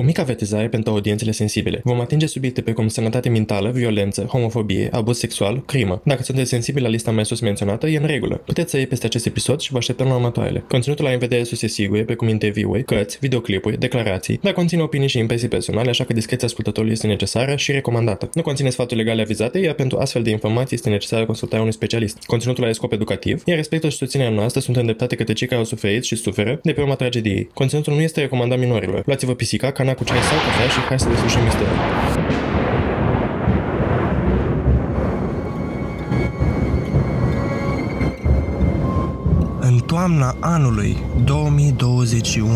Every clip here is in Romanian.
O mică avertizare pentru audiențele sensibile. Vom atinge subiecte precum sănătate mentală, violență, homofobie, abuz sexual, crimă. Dacă sunteți sensibili la lista mai sus menționată, e în regulă. Puteți să iei peste acest episod și vă așteptăm la următoarele. Conținutul la în vedere sus se sigur, precum interviuri, cărți, videoclipuri, declarații, dar conține opinii și impresii personale, așa că discreția ascultătorului este necesară și recomandată. Nu conține sfaturi legale avizate, iar pentru astfel de informații este necesară consultarea unui specialist. Conținutul are scop educativ, iar respectul și susținerea noastră sunt îndreptate către cei care au suferit și suferă de pe urma tragediei. Conținutul nu este recomandat minorilor. Luați-vă pisica, cana cu ceai sau cafea și hai să deslușim misterul. În toamna anului 2021,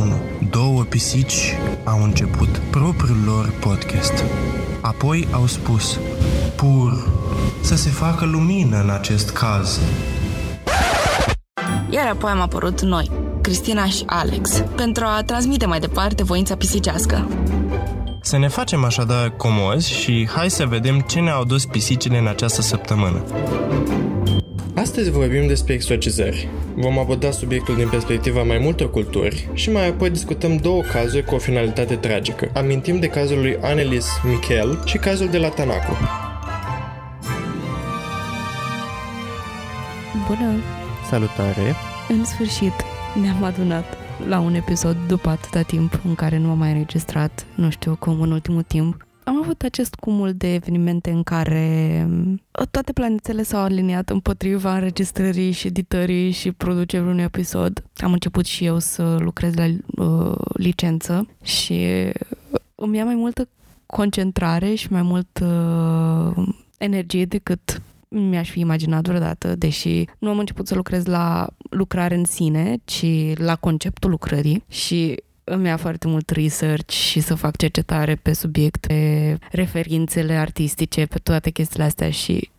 două pisici au început propriul lor podcast. Apoi au spus, pur, să se facă lumină în acest caz. Iar apoi am apărut noi, Cristina și Alex, pentru a transmite mai departe voința pisicească. Să ne facem așadar comozi și hai să vedem ce ne-au dus pisicile în această săptămână. Astăzi vorbim despre exorcizări. Vom aborda subiectul din perspectiva mai multor culturi și mai apoi discutăm două cazuri cu o finalitate tragică. Amintim de cazul lui Annelies Michel și cazul de la Tanaco. Bună! Salutare! În sfârșit ne-am adunat la un episod după atâta timp în care nu am mai înregistrat, nu știu cum, în ultimul timp. Am avut acest cumul de evenimente în care uh, toate planetele s-au aliniat împotriva înregistrării și editării și producerii unui episod. Am început și eu să lucrez la uh, licență și îmi ia mai multă concentrare și mai mult uh, energie decât mi-aș fi imaginat vreodată, deși nu am început să lucrez la lucrare în sine, ci la conceptul lucrării și îmi ia foarte mult research și să fac cercetare pe subiecte, referințele artistice, pe toate chestiile astea și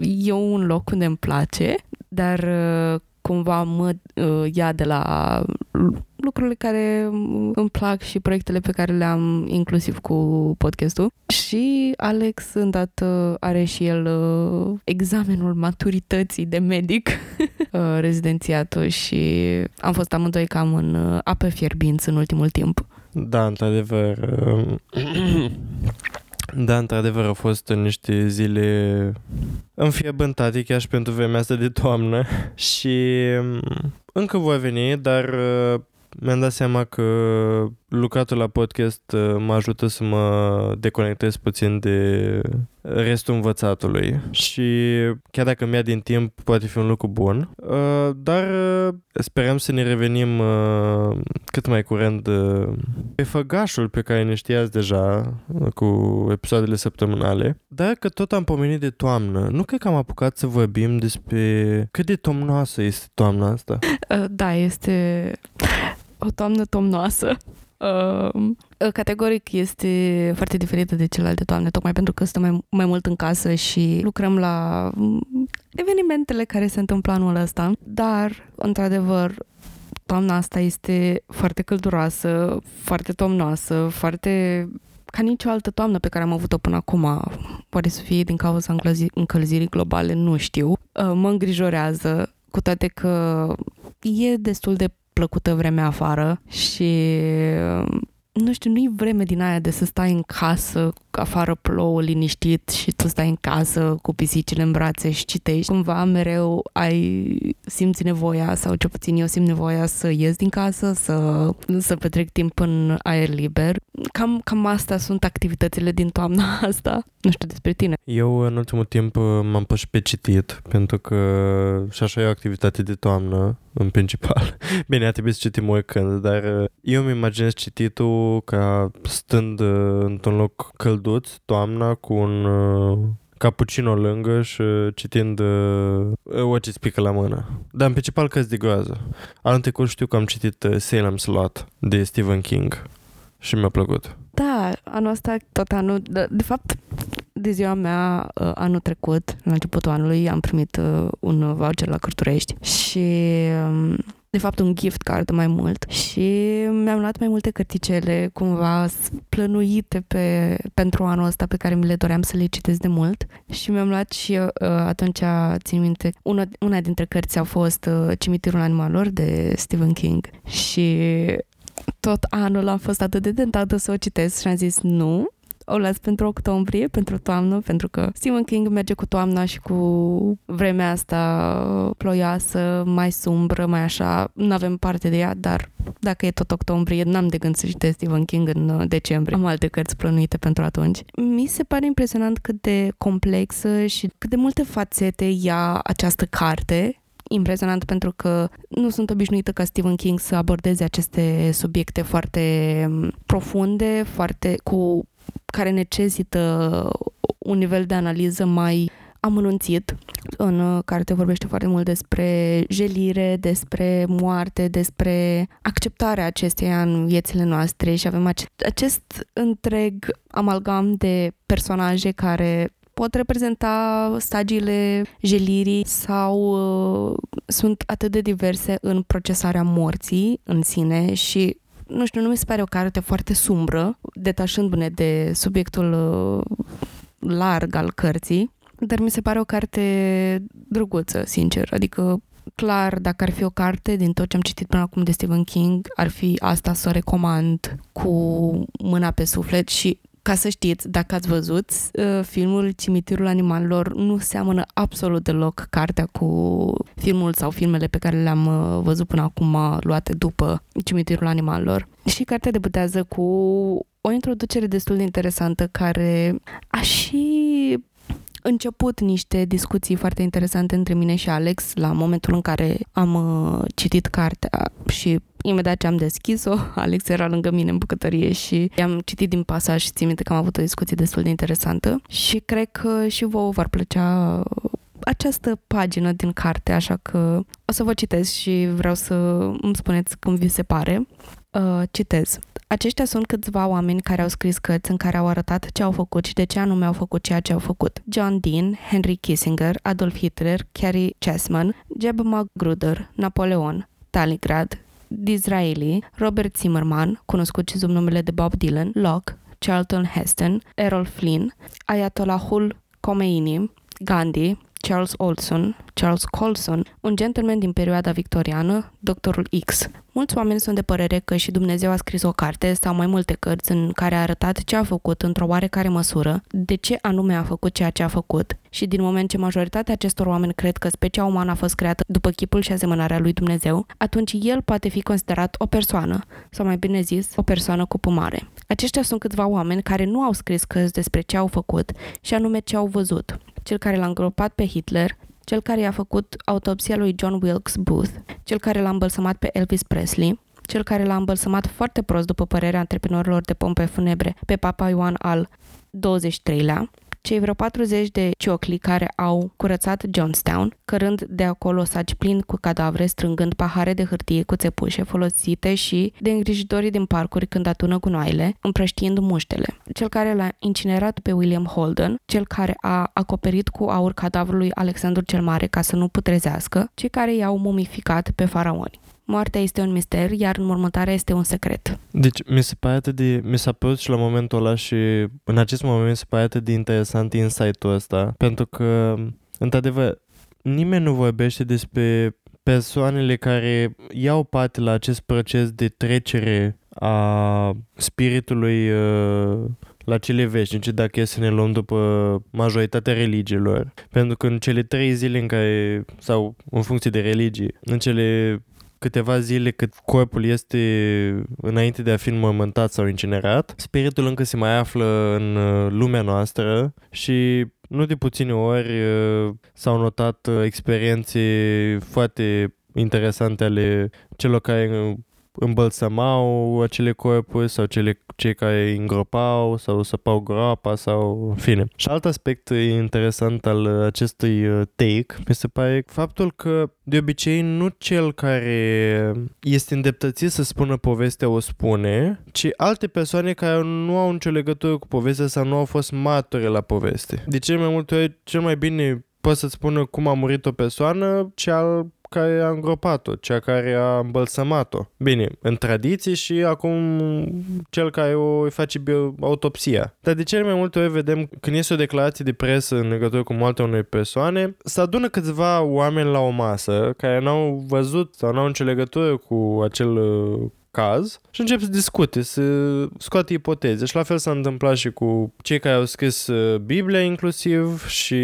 e un loc unde îmi place, dar cumva mă ia de la lucrurile care îmi plac și proiectele pe care le-am inclusiv cu podcastul. Și Alex îndată are și el uh, examenul maturității de medic, uh, rezidențiatul și am fost amândoi cam în uh, apă fierbinți în ultimul timp. Da, într-adevăr. Da, într-adevăr, au fost niște zile înfierbântate chiar și pentru vremea asta de toamnă. Și um, încă voi veni, dar mi-am dat seama că lucratul la podcast uh, mă ajută să mă deconectez puțin de restul învățatului și chiar dacă mi-a din timp poate fi un lucru bun, uh, dar uh, sperăm să ne revenim cât mai curând pe făgașul pe care ne știați deja cu episoadele săptămânale, dar că tot am pomenit de toamnă. Nu cred că am apucat să vorbim despre cât de tomnoasă este toamna asta. Da, este o toamnă tomnoasă. Uh, categoric este foarte diferită de celelalte toamne, tocmai pentru că stăm mai, mai mult în casă și lucrăm la mm, evenimentele care se întâmplă anul ăsta, dar, într-adevăr, toamna asta este foarte călduroasă, foarte tomnoasă, foarte ca nicio altă toamnă pe care am avut-o până acum. Poate să fie din cauza încălzirii globale, nu știu. Uh, mă îngrijorează, cu toate că e destul de plăcută vremea afară și nu știu, nu-i vreme din aia de să stai în casă, afară plouă liniștit și tu stai în casă cu pisicile în brațe și citești. Cumva mereu ai simți nevoia, sau ce puțin eu simt nevoia să ies din casă, să, să petrec timp în aer liber. Cam, cam astea sunt activitățile din toamna asta. Nu știu despre tine. Eu în ultimul timp m-am pus pe citit, pentru că și așa e o activitate de toamnă, în principal. Bine, a trebuit să citim oricând, dar eu mi imaginez cititul ca stând într-un loc călduț, toamna, cu un cappuccino lângă și citind uh, o ce pică la mână. Dar în principal cărți de groază. Anul trecut știu că am citit uh, Salem Slot de Stephen King și mi-a plăcut. Da, anul ăsta, tot anul, de, de fapt, de ziua mea, uh, anul trecut, la începutul anului, am primit uh, un voucher la Cărturești și um, de fapt un gift card mai mult și mi-am luat mai multe cărticele cumva plănuite pe, pentru anul ăsta pe care mi le doream să le citesc de mult și mi-am luat și uh, atunci, țin minte, una, una dintre cărți a fost uh, Cimitirul Animalor de Stephen King și tot anul am fost atât de tentată să o citesc și am zis nu, o las pentru octombrie, pentru toamnă, pentru că Stephen King merge cu toamna și cu vremea asta ploioasă, mai sumbră, mai așa. Nu avem parte de ea, dar dacă e tot octombrie, n-am de gând să citesc Stephen King în uh, decembrie. Am alte cărți plănuite pentru atunci. Mi se pare impresionant cât de complexă și cât de multe fațete ia această carte impresionant pentru că nu sunt obișnuită ca Stephen King să abordeze aceste subiecte foarte um, profunde, foarte cu care necesită un nivel de analiză mai amănunțit. În uh, carte vorbește foarte mult despre jelire, despre moarte, despre acceptarea acesteia în viețile noastre și avem acest, acest întreg amalgam de personaje care pot reprezenta stagiile jelirii sau uh, sunt atât de diverse în procesarea morții în sine și nu știu, nu mi se pare o carte foarte sumbră, detașându-ne de subiectul uh, larg al cărții, dar mi se pare o carte drăguță, sincer. Adică, clar, dacă ar fi o carte din tot ce am citit până acum de Stephen King, ar fi asta să o recomand cu mâna pe suflet și ca să știți, dacă ați văzut, uh, filmul Cimitirul Animalelor nu seamănă absolut deloc cartea cu filmul sau filmele pe care le-am uh, văzut până acum luate după Cimitirul Animalelor. Și cartea debutează cu o introducere destul de interesantă care a și început niște discuții foarte interesante între mine și Alex la momentul în care am uh, citit cartea și imediat ce am deschis-o, Alex era lângă mine în bucătărie și am citit din pasaj și țin minte că am avut o discuție destul de interesantă și cred că și vouă v-ar plăcea această pagină din carte, așa că o să vă citesc și vreau să îmi spuneți cum vi se pare. Uh, citez. Aceștia sunt câțiva oameni care au scris cărți în care au arătat ce au făcut și de ce anume au făcut ceea ce au făcut. John Dean, Henry Kissinger, Adolf Hitler, Carrie Chessman, Jeb Magruder, Napoleon, Stalingrad, Disraeli, Robert Zimmerman, cunoscut și sub numele de Bob Dylan, Locke, Charlton Heston, Errol Flynn, Ayatollahul Khomeini, Gandhi, Charles Olson, Charles Colson, un gentleman din perioada victoriană, Doctorul X. Mulți oameni sunt de părere că și Dumnezeu a scris o carte sau mai multe cărți în care a arătat ce a făcut într-o oarecare măsură, de ce anume a făcut ceea ce a făcut și din moment ce majoritatea acestor oameni cred că specia umană a fost creată după chipul și asemănarea lui Dumnezeu, atunci el poate fi considerat o persoană, sau mai bine zis, o persoană cu pumare. Aceștia sunt câțiva oameni care nu au scris cărți despre ce au făcut și anume ce au văzut. Cel care l-a îngropat pe Hitler, cel care i-a făcut autopsia lui John Wilkes Booth, cel care l-a îmbălsămat pe Elvis Presley, cel care l-a îmbălsămat foarte prost după părerea antreprenorilor de pompe funebre pe Papa Ioan al 23-lea, cei vreo 40 de ciocli care au curățat Johnstown, cărând de acolo saci plin cu cadavre, strângând pahare de hârtie cu țepușe folosite și de îngrijitorii din parcuri când atună gunoaile, împrăștiind muștele. Cel care l-a incinerat pe William Holden, cel care a acoperit cu aur cadavrul lui Alexandru cel Mare ca să nu putrezească, cei care i-au mumificat pe faraoni. Moartea este un mister, iar înmormântarea este un secret. Deci mi se pare atât de... Mi s-a părut și la momentul ăla și în acest moment mi se pare atât de interesant insight-ul ăsta, pentru că, într-adevăr, nimeni nu vorbește despre persoanele care iau parte la acest proces de trecere a spiritului uh, la cele veșnice, dacă e să ne luăm după majoritatea religiilor. Pentru că în cele trei zile în care, sau în funcție de religie, în cele câteva zile cât corpul este înainte de a fi înmormântat sau incinerat, spiritul încă se mai află în uh, lumea noastră și nu de puține ori uh, s-au notat uh, experiențe foarte interesante ale celor care îmbălsămau acele corpuri sau cele, cei care îngropau sau săpau groapa sau în fine. Și alt aspect interesant al acestui uh, take mi se pare faptul că de obicei nu cel care este îndeptățit să spună povestea o spune, ci alte persoane care nu au nicio legătură cu povestea sau nu au fost matore la poveste. De ce mai multe ori cel mai bine poate să-ți spună cum a murit o persoană, cel care a îngropat-o, cea care a îmbălsămat-o. Bine, în tradiție și acum cel care o face bio- autopsia. Dar de cele mai multe ori vedem când este o declarație de presă în legătură cu moartea unei persoane, se adună câțiva oameni la o masă care n-au văzut sau n-au nicio legătură cu acel caz și încep să discute, să scoate ipoteze. Și la fel s-a întâmplat și cu cei care au scris uh, Biblia inclusiv și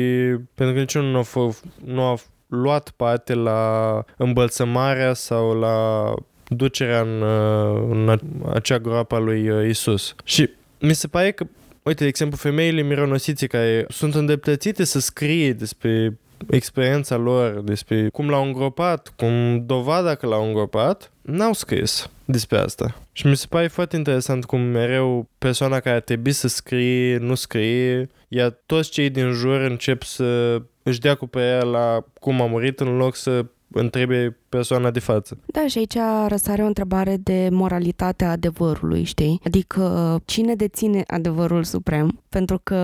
pentru că niciunul nu a, f- nu a luat parte la îmbălsămarea sau la ducerea în, uh, în acea groapă a lui uh, Isus. Și mi se pare că Uite, de exemplu, femeile mironosițe care sunt îndreptățite să scrie despre experiența lor, despre cum l-au îngropat, cum dovada că l-au îngropat, n-au scris despre asta. Și mi se pare foarte interesant cum mereu persoana care ar trebui să scrie, nu scrie, iar toți cei din jur încep să își dea cu părerea la cum a murit în loc să întrebe persoana de față. Da, și aici răsare o întrebare de moralitatea adevărului, știi? Adică cine deține adevărul suprem? Pentru că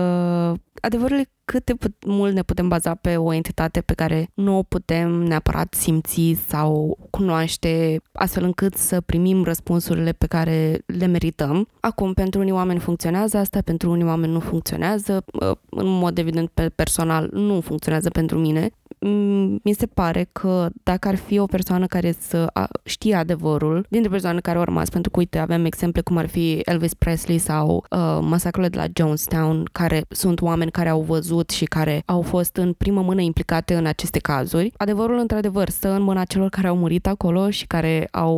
adevărul e cât de mult ne putem baza pe o entitate pe care nu o putem neapărat simți sau cunoaște, astfel încât să primim răspunsurile pe care le merităm. Acum, pentru unii oameni funcționează asta, pentru unii oameni nu funcționează. În mod evident, pe personal, nu funcționează pentru mine. Mm, mi se pare că dacă ar fi o persoană care să știe adevărul, dintre persoane care au rămas, pentru că, uite, avem exemple cum ar fi Elvis Presley sau uh, masacrele de la Jonestown, care sunt oameni care au văzut și care au fost în primă mână implicate în aceste cazuri. Adevărul, într-adevăr, stă în mâna celor care au murit acolo și care au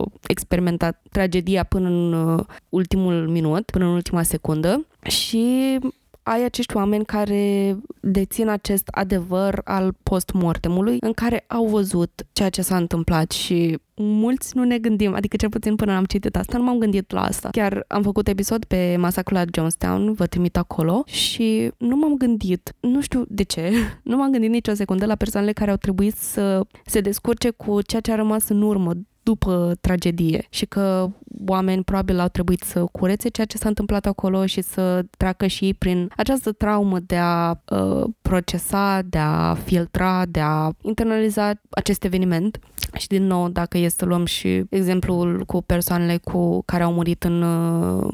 uh, experimentat tragedia până în uh, ultimul minut, până în ultima secundă și ai acești oameni care dețin acest adevăr al postmortemului în care au văzut ceea ce s-a întâmplat și mulți nu ne gândim, adică cel puțin până am citit asta, nu m-am gândit la asta. Chiar am făcut episod pe masacrul la Jonestown, vă trimit acolo și nu m-am gândit, nu știu de ce, nu m-am gândit nicio secundă la persoanele care au trebuit să se descurce cu ceea ce a rămas în urmă după tragedie și că oameni probabil au trebuit să curețe ceea ce s-a întâmplat acolo și să treacă și ei prin această traumă de a uh, procesa, de a filtra, de a internaliza acest eveniment. Și din nou, dacă e să luăm și exemplul cu persoanele cu care au murit în uh,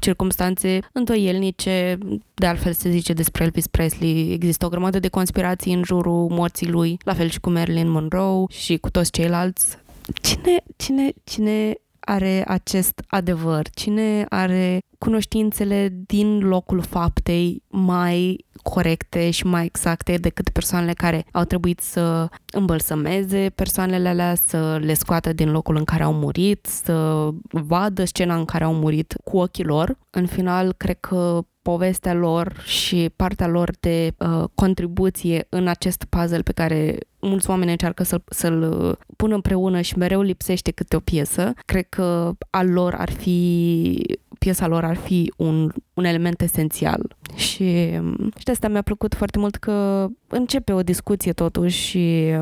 circumstanțe întoielnice, de altfel se zice despre Elvis Presley, există o grămadă de conspirații în jurul morții lui, la fel și cu Marilyn Monroe și cu toți ceilalți cine, cine, cine are acest adevăr? Cine are cunoștințele din locul faptei mai corecte și mai exacte decât persoanele care au trebuit să îmbălsămeze persoanele alea, să le scoată din locul în care au murit, să vadă scena în care au murit cu ochii lor. În final, cred că povestea lor și partea lor de uh, contribuție în acest puzzle pe care mulți oameni încearcă să-l, să-l pună împreună și mereu lipsește câte o piesă. Cred că al lor ar fi piesa lor ar fi un, un element esențial. Și, și de asta mi-a plăcut foarte mult că începe o discuție totuși și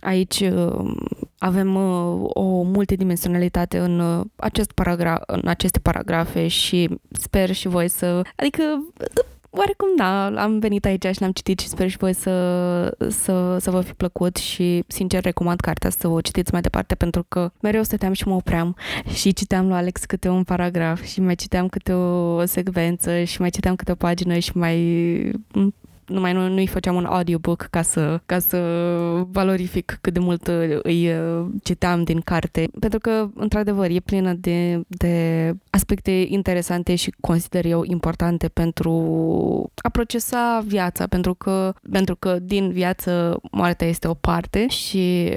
aici avem uh, o multidimensionalitate în uh, acest paragraf, în aceste paragrafe și sper și voi să, adică oarecum da, am venit aici și l-am citit și sper și voi să, să, să vă fi plăcut și sincer recomand cartea să o citiți mai departe pentru că mereu stăteam și mă opream și citeam lui Alex câte un paragraf și mai citeam câte o secvență și mai citeam câte o pagină și mai numai nu, nu-i făceam un audiobook ca să, ca să valorific cât de mult îi uh, citeam din carte, pentru că, într-adevăr, e plină de, de aspecte interesante și consider eu importante pentru a procesa viața, pentru că, pentru că din viață moartea este o parte și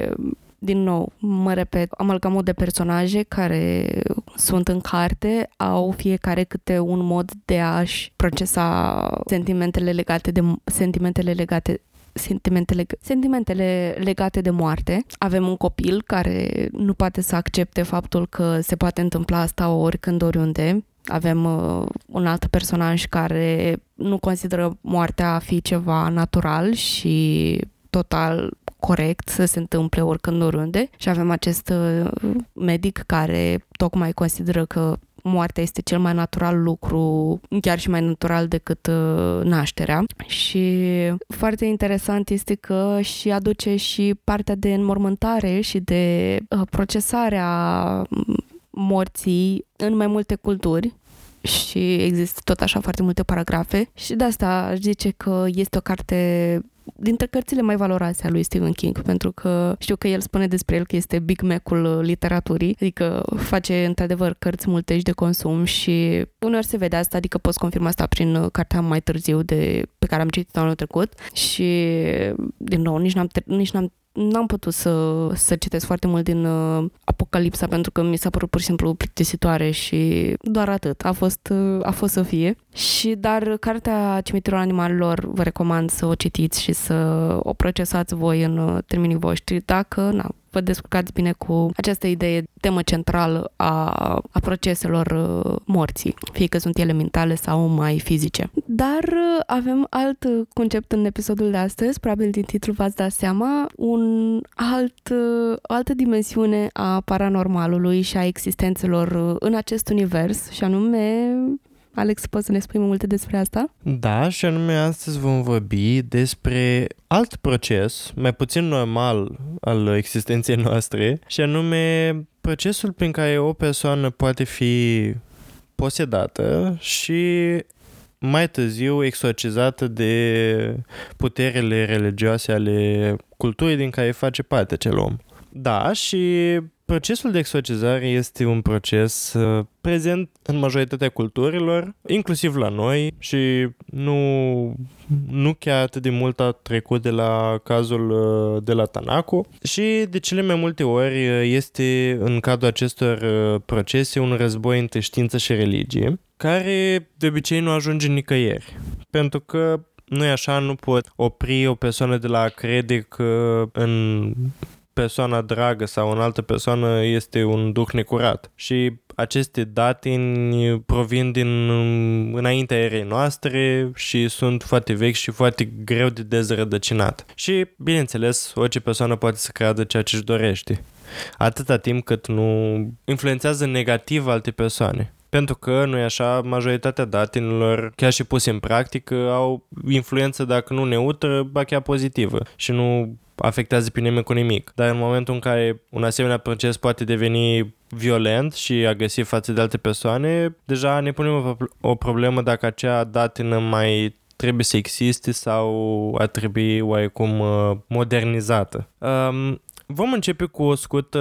din nou, mă repet, amalgamul de personaje care sunt în carte au fiecare câte un mod de a-și procesa sentimentele legate de sentimentele legate sentimentele, sentimentele legate de moarte. Avem un copil care nu poate să accepte faptul că se poate întâmpla asta oricând, oriunde. Avem uh, un alt personaj care nu consideră moartea a fi ceva natural și total corect să se întâmple oricând, oriunde și avem acest uh, medic care tocmai consideră că moartea este cel mai natural lucru, chiar și mai natural decât uh, nașterea. Și foarte interesant este că și aduce și partea de înmormântare și de uh, procesarea morții în mai multe culturi și există tot așa foarte multe paragrafe și de asta aș zice că este o carte dintre cărțile mai valoroase a lui Stephen King, pentru că știu că el spune despre el că este Big Mac-ul literaturii, adică face într-adevăr cărți multe și de consum și uneori se vede asta, adică poți confirma asta prin cartea mai târziu de, pe care am citit anul trecut și din nou nici n-am, nici n-am n-am putut să, să citesc foarte mult din uh, Apocalipsa pentru că mi s-a părut pur și simplu plictisitoare și doar atât. A fost, uh, a fost să fie. Și dar cartea Cimitirul Animalelor vă recomand să o citiți și să o procesați voi în uh, termenii voștri dacă na, vă descurcați bine cu această idee, temă centrală a, a proceselor uh, morții, fie că sunt ele mentale sau mai fizice. Dar uh, avem alt concept în episodul de astăzi, probabil din titlu v-ați dat seama, un alt, uh, o altă dimensiune a paranormalului și a existențelor în acest univers, și anume Alex, poți să ne spui mai multe despre asta? Da, și anume astăzi vom vorbi despre alt proces, mai puțin normal al existenței noastre, și anume procesul prin care o persoană poate fi posedată și mai târziu exorcizată de puterile religioase ale culturii din care face parte acel om. Da, și Procesul de exorcizare este un proces uh, prezent în majoritatea culturilor, inclusiv la noi și nu, nu chiar atât de mult a trecut de la cazul uh, de la Tanaco și de cele mai multe ori uh, este în cadrul acestor procese un război între știință și religie, care de obicei nu ajunge nicăieri, pentru că nu e așa, nu pot opri o persoană de la a crede că în persoana dragă sau în altă persoană este un duh necurat. Și aceste datini provin din înaintea erei noastre și sunt foarte vechi și foarte greu de dezrădăcinat. Și, bineînțeles, orice persoană poate să creadă ceea ce își dorește. Atâta timp cât nu influențează negativ alte persoane. Pentru că, nu e așa, majoritatea datinilor, chiar și puse în practică, au influență, dacă nu neutră, ba chiar pozitivă și nu afectează pe nimeni cu nimic. Dar în momentul în care un asemenea proces poate deveni violent și agresiv față de alte persoane, deja ne punem o problemă dacă acea datină mai trebuie să existe sau ar trebui oarecum uh, modernizată. Um, vom începe cu o scurtă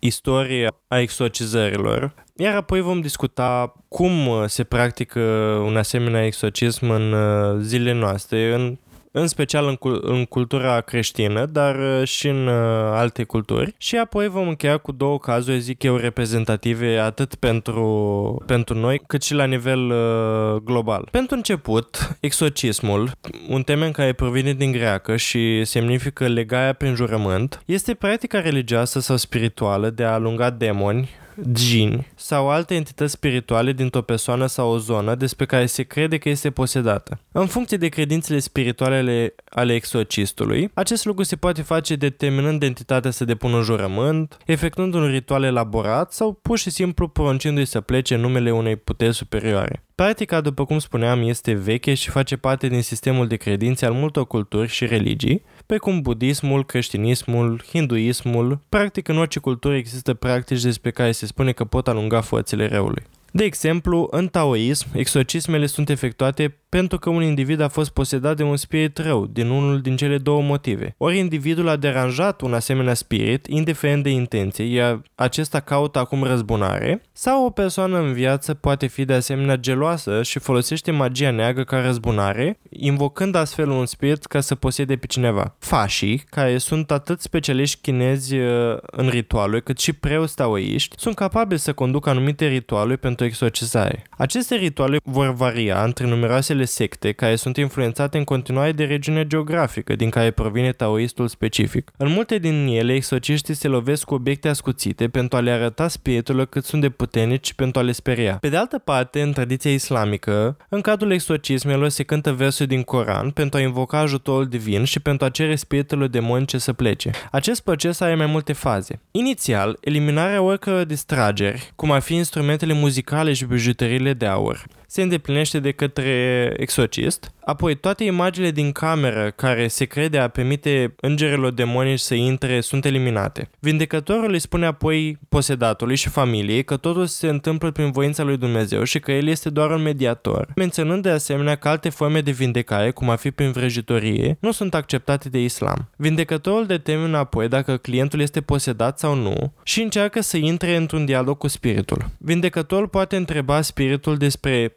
istorie a exorcizărilor, iar apoi vom discuta cum uh, se practică un asemenea exorcism în uh, zilele noastre, în în special în, în cultura creștină, dar uh, și în uh, alte culturi. Și apoi vom încheia cu două cazuri, zic eu, reprezentative atât pentru, pentru noi, cât și la nivel uh, global. Pentru început, exorcismul, un termen care provine din greacă și semnifică legarea prin jurământ, este practica religioasă sau spirituală de a alunga demoni, djini sau alte entități spirituale dintr-o persoană sau o zonă despre care se crede că este posedată. În funcție de credințele spirituale ale, ale exorcistului, acest lucru se poate face determinând entitatea să depună un jurământ, efectuând un ritual elaborat sau pur și simplu poruncindu-i să plece în numele unei puteri superioare. Practica, după cum spuneam, este veche și face parte din sistemul de credințe al multor culturi și religii, precum budismul, creștinismul, hinduismul. Practic, în orice cultură există practici despre care se spune că pot alunga forțele răului. De exemplu, în taoism, exorcismele sunt efectuate pentru că un individ a fost posedat de un spirit rău, din unul din cele două motive. Ori individul a deranjat un asemenea spirit, indiferent de intenție, iar acesta caută acum răzbunare, sau o persoană în viață poate fi de asemenea geloasă și folosește magia neagră ca răzbunare, invocând astfel un spirit ca să posede pe cineva. Fașii, care sunt atât specialiști chinezi uh, în rituale, cât și preoți taoiști, sunt capabili să conducă anumite rituale pentru exorcizare. Aceste rituale vor varia între numeroasele acele secte care sunt influențate în continuare de regiunea geografică din care provine taoistul specific. În multe din ele, exorciștii se lovesc cu obiecte ascuțite pentru a le arăta spiriturilor cât sunt de puternici și pentru a le speria. Pe de altă parte, în tradiția islamică, în cadrul exorcismelor se cântă versuri din Coran pentru a invoca ajutorul divin și pentru a cere spiriturilor demonice să plece. Acest proces are mai multe faze. Inițial, eliminarea oricăror distrageri, cum ar fi instrumentele muzicale și bijuteriile de aur. Se îndeplinește de către exorcist. Apoi, toate imaginile din cameră care se crede a permite îngerelor demonici să intre sunt eliminate. Vindecătorul îi spune apoi posedatului și familiei că totul se întâmplă prin voința lui Dumnezeu și că el este doar un mediator, menționând de asemenea că alte forme de vindecare, cum ar fi prin vrăjitorie, nu sunt acceptate de islam. Vindecătorul determină apoi dacă clientul este posedat sau nu și încearcă să intre într-un dialog cu spiritul. Vindecătorul poate întreba spiritul despre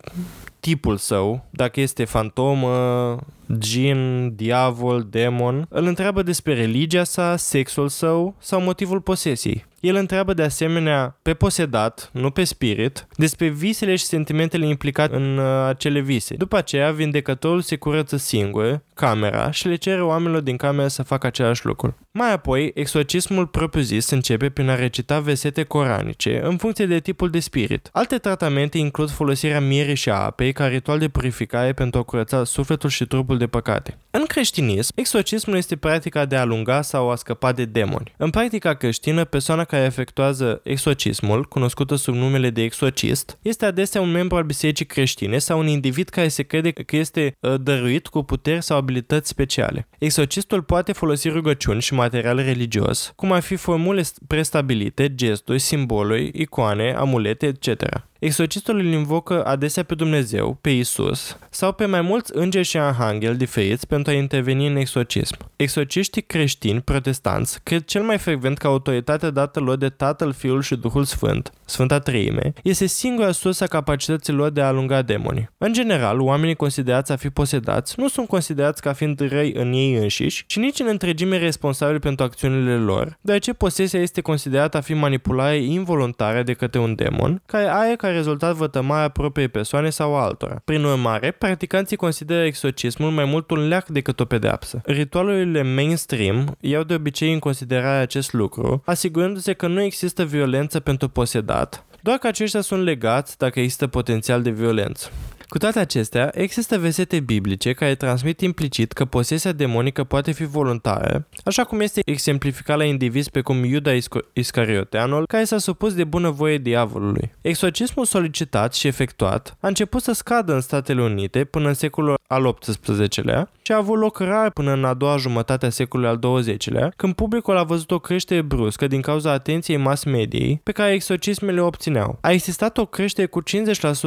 tipul său, dacă este fantomă, gin, diavol, demon, îl întreabă despre religia sa, sexul său sau motivul posesiei. El întreabă de asemenea pe posedat, nu pe spirit, despre visele și sentimentele implicate în uh, acele vise. După aceea, vindecătorul se curăță singur camera și le cere oamenilor din cameră să facă același lucru. Mai apoi, exorcismul propriu-zis începe prin a recita versete coranice în funcție de tipul de spirit. Alte tratamente includ folosirea mierii și a apei ca ritual de purificare pentru a curăța sufletul și trupul de păcate. În creștinism, exorcismul este practica de a alunga sau a scăpa de demoni. În practica creștină, persoana care efectuează exorcismul, cunoscută sub numele de exorcist, este adesea un membru al bisericii creștine sau un individ care se crede că este uh, dăruit cu puteri sau abilități speciale. Exorcistul poate folosi rugăciuni și material religios, cum ar fi formule prestabilite, gesturi, simboluri, icoane, amulete, etc. Exorcistul îl invocă adesea pe Dumnezeu, pe Isus sau pe mai mulți îngeri și arhangheli diferiți pentru a interveni în exorcism. Exorciștii creștini protestanți cred cel mai frecvent că autoritatea dată lor de Tatăl, Fiul și Duhul Sfânt, Sfânta Treime, este singura sursă a capacității lor de a alunga demonii. În general, oamenii considerați a fi posedați nu sunt considerați ca fiind răi în ei înșiși și nici în întregime responsabili pentru acțiunile lor, deoarece posesia este considerată a fi manipulare involuntară de către un demon, care are ca rezultat vătămarea propriei persoane sau altora. Prin urmare, practicanții consideră exorcismul mai mult un leac decât o pedeapsă. Ritualurile mainstream iau de obicei în considerare acest lucru, asigurându-se că nu există violență pentru posedat, doar că aceștia sunt legați dacă există potențial de violență. Cu toate acestea, există versete biblice care transmit implicit că posesia demonică poate fi voluntară, așa cum este exemplificat la indivizi pe cum Iuda Iscarioteanul, care s-a supus de bunăvoie diavolului. Exorcismul solicitat și efectuat a început să scadă în Statele Unite până în secolul al XVIII-lea și a avut loc rar până în a doua jumătate a secolului al XX-lea, când publicul a văzut o creștere bruscă din cauza atenției mass mediei pe care exorcismele o obțineau. A existat o creștere cu 50%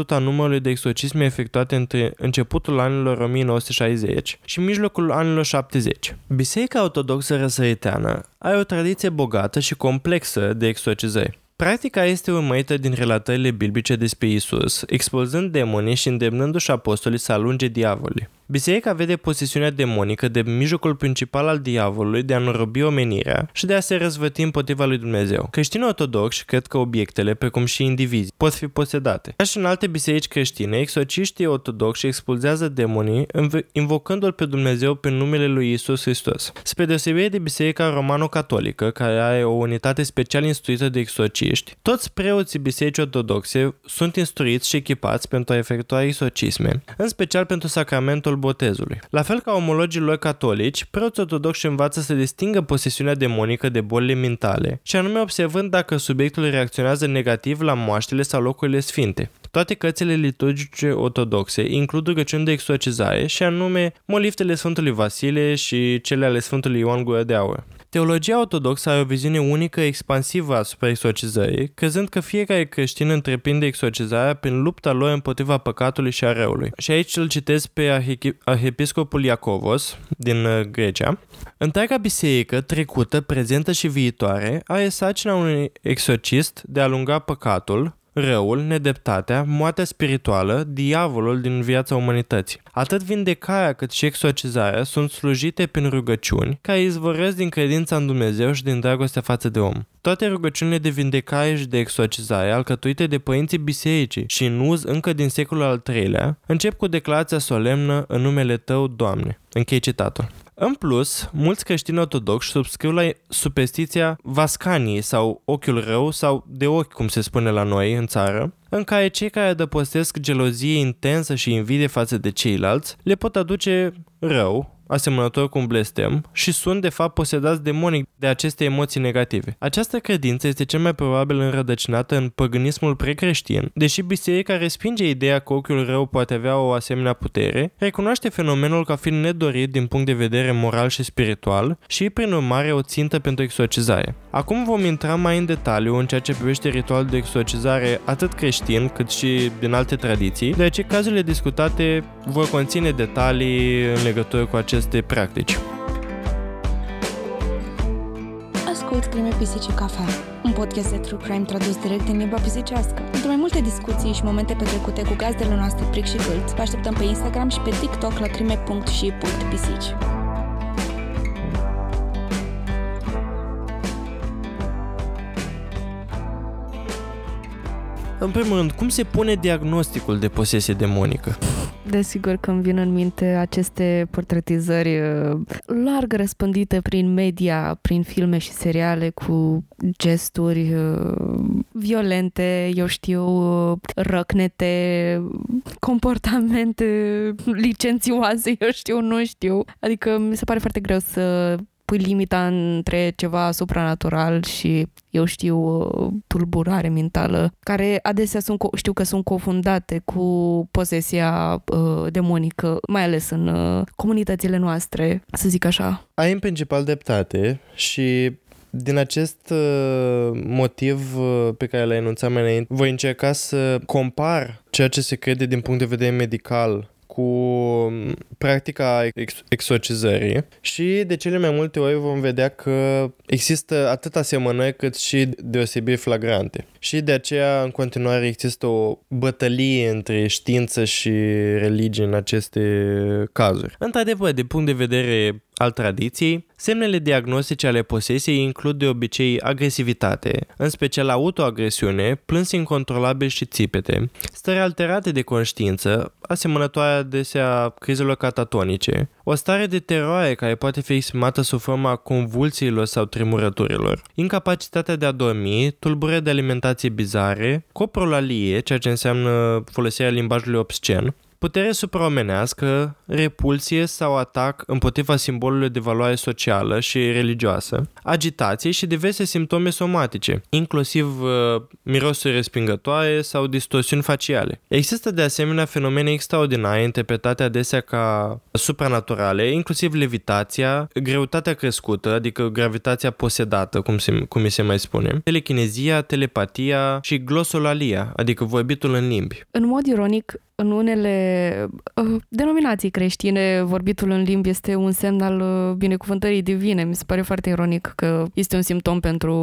a numărului de exorcisme efectuate între începutul anilor 1960 și mijlocul anilor 70. Biserica Ortodoxă Răsăriteană are o tradiție bogată și complexă de exorcizări. Practica este urmărită din relatările biblice despre Isus, expulzând demonii și îndemnându-și apostolii să alunge diavolii. Biserica vede posesiunea demonică de mijlocul principal al diavolului de a înrobi omenirea și de a se răzvăti împotriva lui Dumnezeu. Creștinii ortodoxi cred că obiectele, precum și indivizi, pot fi posedate. Ca și în alte biserici creștine, exorciștii ortodoxi expulzează demonii invocându-l pe Dumnezeu pe numele lui Isus Hristos. Spre deosebire de biserica romano-catolică, care are o unitate special instruită de exorciști, toți preoții bisericii ortodoxe sunt instruiți și echipați pentru a efectua exorcisme, în special pentru sacramentul botezului. La fel ca omologii lor catolici, preoții ortodoxi învață să distingă posesiunea demonică de bolile mentale, și anume observând dacă subiectul reacționează negativ la moaștele sau locurile sfinte. Toate cărțile liturgice ortodoxe includ rugăciuni de exorcizare și anume moliftele Sfântului Vasile și cele ale Sfântului Ioan Gură de Aur. Teologia ortodoxă are o viziune unică expansivă asupra exorcizării, crezând că fiecare creștin întreprinde exorcizarea prin lupta lor împotriva păcatului și a răului. Și aici îl citesc pe arhiepiscopul Iacovos din uh, Grecia. Întreaga biserică, trecută, prezentă și viitoare, are sarcina unui exorcist de a lunga păcatul, răul, nedeptatea, moartea spirituală, diavolul din viața umanității. Atât vindecarea cât și exorcizarea sunt slujite prin rugăciuni care izvorăsc din credința în Dumnezeu și din dragostea față de om. Toate rugăciunile de vindecare și de exorcizare alcătuite de părinții bisericii și în uz încă din secolul al III-lea încep cu declarația solemnă în numele Tău, Doamne. Închei citatul. În plus, mulți creștini ortodoxi subscriu la superstiția Vascanii sau ochiul rău sau de ochi, cum se spune la noi în țară, în care cei care adăpostesc gelozie intensă și invidie față de ceilalți le pot aduce rău, asemănător cu un blestem și sunt de fapt posedați demonic de aceste emoții negative. Această credință este cel mai probabil înrădăcinată în păgânismul precreștin, deși biserica respinge ideea că ochiul rău poate avea o asemenea putere, recunoaște fenomenul ca fiind nedorit din punct de vedere moral și spiritual și, prin urmare, o țintă pentru exorcizare. Acum vom intra mai în detaliu în ceea ce privește ritualul de exorcizare atât creștin cât și din alte tradiții, deoarece cazurile discutate vor conține detalii în legătură cu aceste practici. Ascult Crime Pisici Cafea, un podcast de true crime tradus direct în limba pisicească. Pentru mai multe discuții și momente petrecute cu gazdele noastre Pric și Câlți, vă așteptăm pe Instagram și pe TikTok la crime.și.pisici. În primul rând, cum se pune diagnosticul de posesie demonică? Desigur că îmi vin în minte aceste portretizări uh, larg răspândite prin media, prin filme și seriale cu gesturi uh, violente, eu știu, uh, răcnete, comportamente licențioase, eu știu, nu știu. Adică mi se pare foarte greu să pui limita între ceva supranatural și, eu știu, tulburare mentală, care adesea sunt, știu că sunt confundate cu posesia uh, demonică, mai ales în uh, comunitățile noastre, să zic așa. Ai în principal dreptate și din acest uh, motiv uh, pe care l-ai enunțat mai înainte, voi încerca să compar ceea ce se crede din punct de vedere medical cu practica ex- exorcizării și de cele mai multe ori vom vedea că există atât asemănări cât și deosebiri flagrante. Și de aceea în continuare există o bătălie între știință și religie în aceste cazuri. Într-adevăr, de punct de vedere al tradiției, semnele diagnostice ale posesiei includ de obicei agresivitate, în special autoagresiune, plâns incontrolabil și țipete, stări alterate de conștiință, asemănătoare adesea crizelor catatonice, o stare de teroare care poate fi exprimată sub forma convulsiilor sau tremurăturilor, incapacitatea de a dormi, tulburări de alimentație bizare, coprolalie, ceea ce înseamnă folosirea limbajului obscen, putere supraomenească, repulsie sau atac împotriva simbolului de valoare socială și religioasă, agitație și diverse simptome somatice, inclusiv uh, mirosuri respingătoare sau distorsiuni faciale. Există de asemenea fenomene extraordinare interpretate adesea ca supranaturale, inclusiv levitația, greutatea crescută, adică gravitația posedată, cum, se, cum mi se mai spune, telechinezia, telepatia și glosolalia, adică vorbitul în limbi. În mod ironic, în unele uh, denominații creștine, vorbitul în limbi este un semn al uh, binecuvântării divine. Mi se pare foarte ironic că este un simptom pentru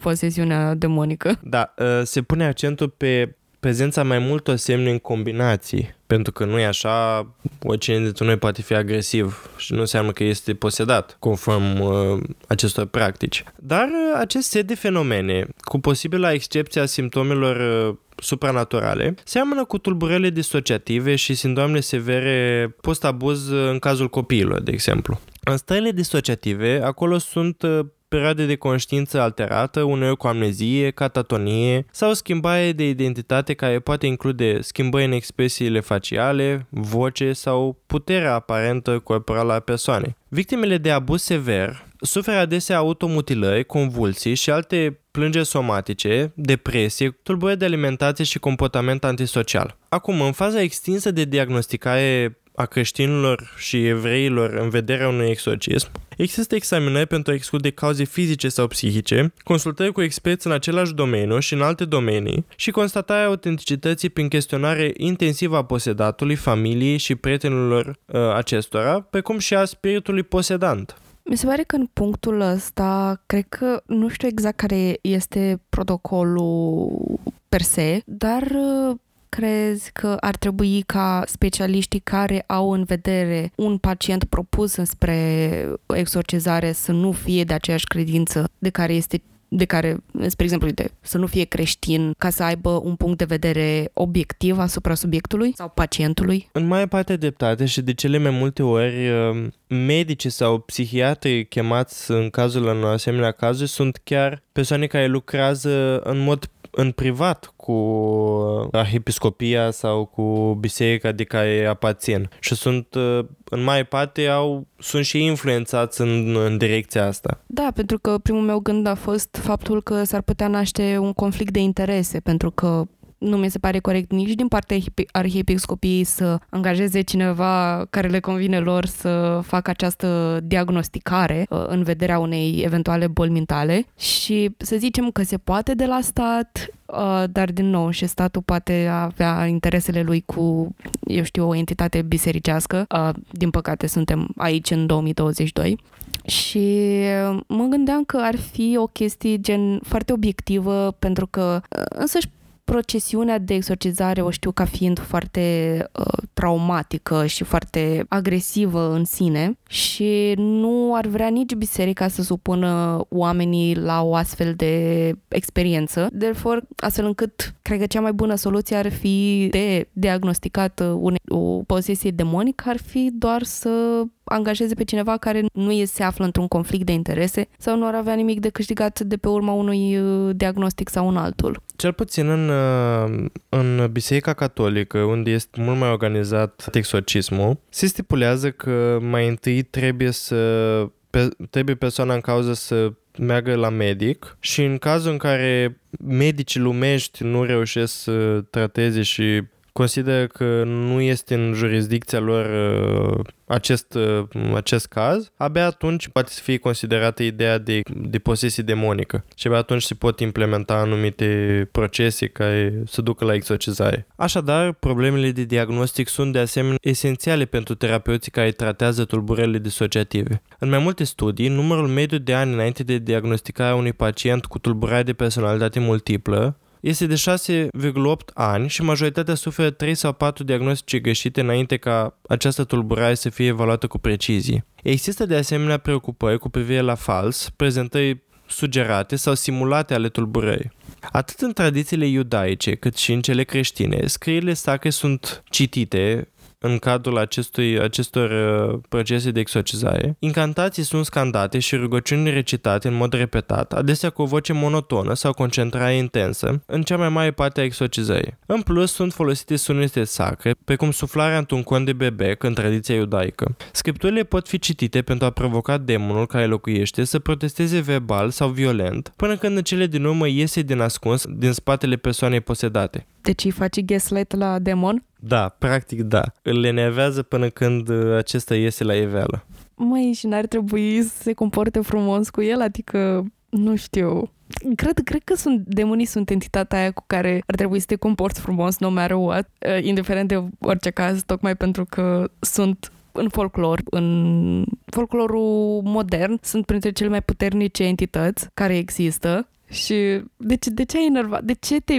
posesiunea demonică. Da, uh, se pune accentul pe prezența mai multor semne în combinații, pentru că nu e așa, oricine dintre noi poate fi agresiv și nu înseamnă că este posedat, conform uh, acestor practici. Dar uh, acest set de fenomene, cu posibilă excepția simptomelor uh, supranaturale, seamănă cu tulburările disociative și sindromele severe post-abuz în cazul copiilor, de exemplu. În stările disociative, acolo sunt uh, perioade de conștiință alterată, uneori cu amnezie, catatonie sau schimbare de identitate care poate include schimbări în expresiile faciale, voce sau puterea aparentă corporală a persoanei. Victimele de abuz sever suferă adesea automutilări, convulsii și alte plângeri somatice, depresie, tulburări de alimentație și comportament antisocial. Acum, în faza extinsă de diagnosticare a creștinilor și evreilor în vederea unui exorcism, există examinări pentru a exclude cauze fizice sau psihice, consultări cu experți în același domeniu și în alte domenii și constatarea autenticității prin chestionare intensivă a posedatului, familiei și prietenilor uh, acestora, precum și a spiritului posedant. Mi se pare că în punctul ăsta, cred că nu știu exact care este protocolul per se, dar uh, crezi că ar trebui ca specialiștii care au în vedere un pacient propus spre exorcizare să nu fie de aceeași credință de care este de care, spre exemplu, uite, să nu fie creștin ca să aibă un punct de vedere obiectiv asupra subiectului sau pacientului? În mai parte dreptate și de cele mai multe ori um, medici sau psihiatri chemați în cazul unor asemenea cazuri sunt chiar persoane care lucrează în mod în privat cu arhiepiscopia sau cu biserica de care aparțin și sunt uh, în mai parte au, sunt și influențați în, în direcția asta. Da, pentru că primul meu gând a fost faptul că s-ar putea naște un conflict de interese, pentru că nu mi se pare corect nici din partea arhiepiscopiei să angajeze cineva care le convine lor să facă această diagnosticare uh, în vederea unei eventuale boli mentale și să zicem că se poate de la stat, uh, dar din nou și statul poate avea interesele lui cu, eu știu, o entitate bisericească. Uh, din păcate suntem aici în 2022 și mă gândeam că ar fi o chestie gen foarte obiectivă pentru că însăși procesiunea de exorcizare o știu ca fiind foarte uh, traumatică și foarte agresivă în sine și nu ar vrea nici biserica să supună oamenii la o astfel de experiență. Therefore, astfel încât cred că cea mai bună soluție ar fi de diagnosticat une, o posesie demonică ar fi doar să angajeze pe cineva care nu se află într-un conflict de interese sau nu ar avea nimic de câștigat de pe urma unui uh, diagnostic sau un altul. Cel puțin în, uh, în Biserica Catolică, unde este mult mai organizat exorcismul, se stipulează că mai întâi trebuie să pe, trebuie persoana în cauză să meargă la medic și în cazul în care medicii lumești nu reușesc să trateze și consideră că nu este în jurisdicția lor uh, acest, uh, acest caz, abia atunci poate să fie considerată ideea de, de posesie demonică și abia atunci se pot implementa anumite procese care să ducă la exorcizare. Așadar, problemele de diagnostic sunt de asemenea esențiale pentru terapeuții care tratează tulburările disociative. În mai multe studii, numărul mediu de ani înainte de diagnosticarea unui pacient cu tulburare de personalitate multiplă este de 6,8 ani și majoritatea suferă 3 sau 4 diagnostice greșite înainte ca această tulburare să fie evaluată cu precizie. Există de asemenea preocupări cu privire la fals, prezentări sugerate sau simulate ale tulburării. Atât în tradițiile iudaice cât și în cele creștine, scrierile sacre sunt citite în cadrul acestui, acestor uh, procese de exorcizare. Incantații sunt scandate și rugăciuni recitate în mod repetat, adesea cu o voce monotonă sau concentrare intensă, în cea mai mare parte a exorcizării. În plus, sunt folosite sunete sacre, precum suflarea într-un con de bebec în tradiția iudaică. Scripturile pot fi citite pentru a provoca demonul care locuiește să protesteze verbal sau violent, până când în cele din urmă iese din ascuns din spatele persoanei posedate. Deci îi face gaslight la demon? Da, practic da. Îl enervează până când uh, acesta iese la iveală. Măi, și n-ar trebui să se comporte frumos cu el? Adică, nu știu, Cred, cred că sunt, demonii sunt entitatea aia cu care ar trebui să te comporți frumos, no matter what, uh, indiferent de orice caz, tocmai pentru că sunt în folclor, în folclorul modern, sunt printre cele mai puternice entități care există și de ce, de ce ai enervat? De ce, te,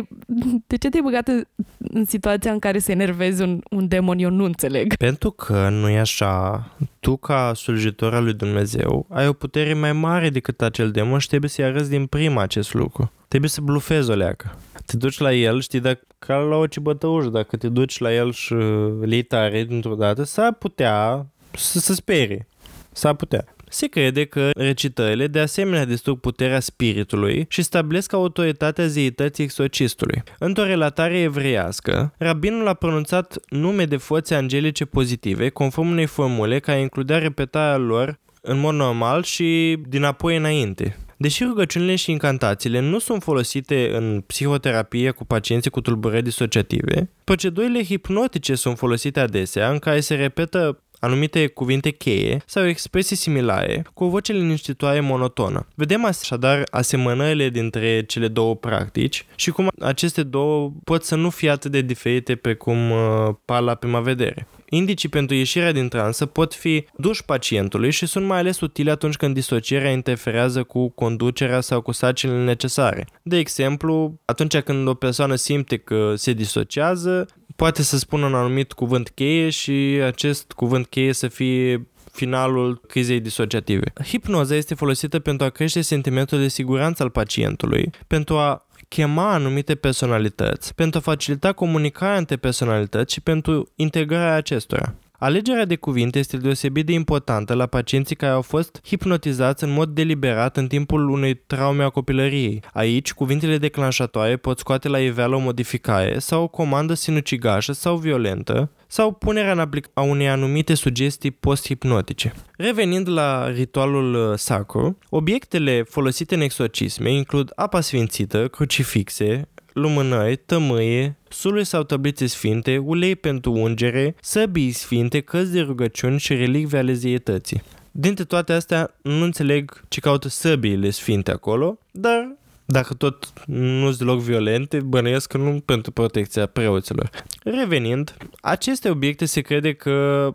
de ce te-ai băgat în, în situația în care se enervezi un, un demon? Eu nu înțeleg. Pentru că nu e așa. Tu, ca slujitor al lui Dumnezeu, ai o putere mai mare decât acel demon și trebuie să-i arăți din prima acest lucru. Trebuie să blufezi o leacă. Te duci la el, știi, dacă, ca la o cibătăușă, dacă te duci la el și le tare dintr-o dată, s-ar putea să se sperie. S-ar putea. Se crede că recitările de asemenea distrug puterea spiritului și stabilesc autoritatea zeității exorcistului. Într-o relatare evreiască, rabinul a pronunțat nume de forțe angelice pozitive conform unei formule care includea repetarea lor în mod normal și din apoi înainte. Deși rugăciunile și incantațiile nu sunt folosite în psihoterapie cu pacienții cu tulburări disociative, procedurile hipnotice sunt folosite adesea în care se repetă anumite cuvinte cheie sau expresii similare cu o voce liniștitoare monotonă. Vedem așadar asemănările dintre cele două practici și cum aceste două pot să nu fie atât de diferite pe cum uh, par la prima vedere. Indicii pentru ieșirea din transă pot fi duși pacientului și sunt mai ales utile atunci când disocierea interferează cu conducerea sau cu sarcinile necesare. De exemplu, atunci când o persoană simte că se disociază, poate să spună un anumit cuvânt cheie și acest cuvânt cheie să fie finalul crizei disociative. Hipnoza este folosită pentru a crește sentimentul de siguranță al pacientului, pentru a chema anumite personalități, pentru a facilita comunicarea între personalități și pentru integrarea acestora. Alegerea de cuvinte este deosebit de importantă la pacienții care au fost hipnotizați în mod deliberat în timpul unei traume a copilăriei. Aici, cuvintele declanșatoare pot scoate la iveală o modificare sau o comandă sinucigașă sau violentă, sau punerea în aplicare a unei anumite sugestii post-hipnotice. Revenind la ritualul uh, sacru, obiectele folosite în exorcisme includ apa sfințită, crucifixe, lumânări, tămâie, sului sau tablițe sfinte, ulei pentru ungere, săbii sfinte, căzi de rugăciuni și relicve ale zeietății. Dintre toate astea, nu înțeleg ce caută săbiile sfinte acolo, dar dacă tot nu sunt deloc violente, bănuiesc că nu pentru protecția preoților. Revenind, aceste obiecte se crede că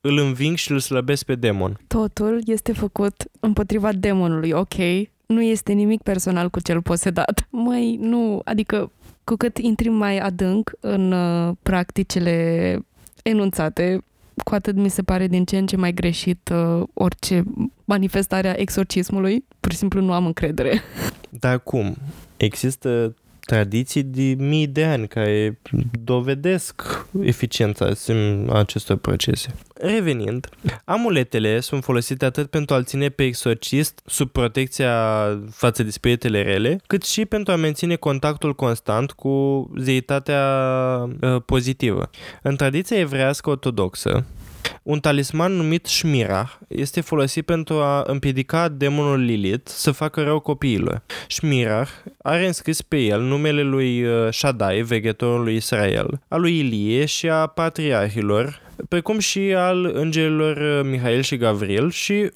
îl înving și îl slăbesc pe demon. Totul este făcut împotriva demonului, ok? Nu este nimic personal cu cel posedat. Măi, nu, adică cu cât intri mai adânc în uh, practicile enunțate, cu atât mi se pare din ce în ce mai greșit uh, orice manifestare a exorcismului. Pur și simplu nu am încredere. Dar cum? Există tradiții de mii de ani care dovedesc eficiența acestor procese. Revenind, amuletele sunt folosite atât pentru a-l ține pe exorcist sub protecția față de spiritele rele, cât și pentru a menține contactul constant cu zeitatea uh, pozitivă. În tradiția evrească ortodoxă, un talisman numit Shmira este folosit pentru a împiedica demonul Lilith să facă rău copiilor. Shmira are înscris pe el numele lui uh, Shaddai, veghetorul lui Israel, a lui Ilie și a patriarhilor, precum și al îngerilor uh, Mihail și Gavril și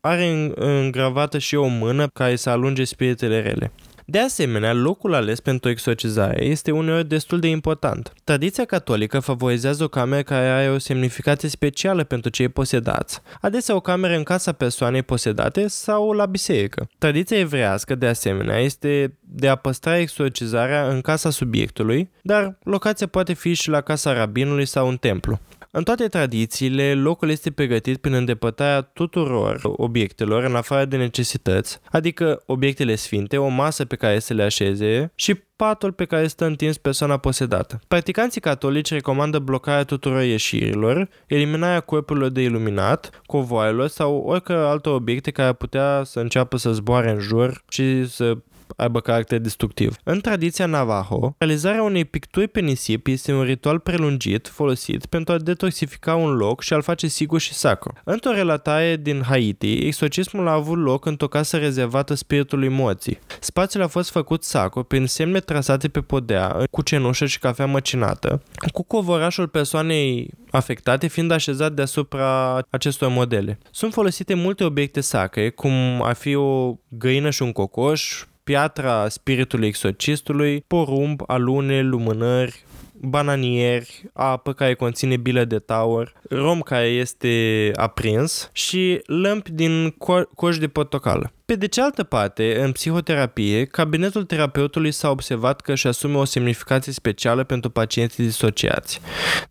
are îngravată și o mână care să alunge spiritele rele. De asemenea, locul ales pentru exorcizare este uneori destul de important. Tradiția catolică favorizează o cameră care are o semnificație specială pentru cei posedați, adesea o cameră în casa persoanei posedate sau la biserică. Tradiția evrească, de asemenea, este de a păstra exorcizarea în casa subiectului, dar locația poate fi și la casa rabinului sau în templu. În toate tradițiile, locul este pregătit prin îndepărtarea tuturor obiectelor în afară de necesități, adică obiectele sfinte, o masă pe care să le așeze și patul pe care stă întins persoana posedată. Practicanții catolici recomandă blocarea tuturor ieșirilor, eliminarea corpurilor de iluminat, covoarelor sau oricare alte obiecte care putea să înceapă să zboare în jur și să aibă caracter destructiv. În tradiția Navajo, realizarea unei picturi pe nisip este un ritual prelungit folosit pentru a detoxifica un loc și a-l face sigur și sacru. Într-o relatare din Haiti, exorcismul a avut loc într-o casă rezervată spiritului morții. Spațiul a fost făcut sacru prin semne trasate pe podea, cu cenușă și cafea măcinată, cu covorașul persoanei afectate fiind așezat deasupra acestor modele. Sunt folosite multe obiecte sacre, cum ar fi o găină și un cocoș, piatra spiritului exorcistului, porumb, alune, lumânări, bananieri, apă care conține bilă de taur, rom care este aprins și lămpi din co- coș de portocală. Pe de cealaltă parte, în psihoterapie, cabinetul terapeutului s-a observat că își asume o semnificație specială pentru pacienții disociați,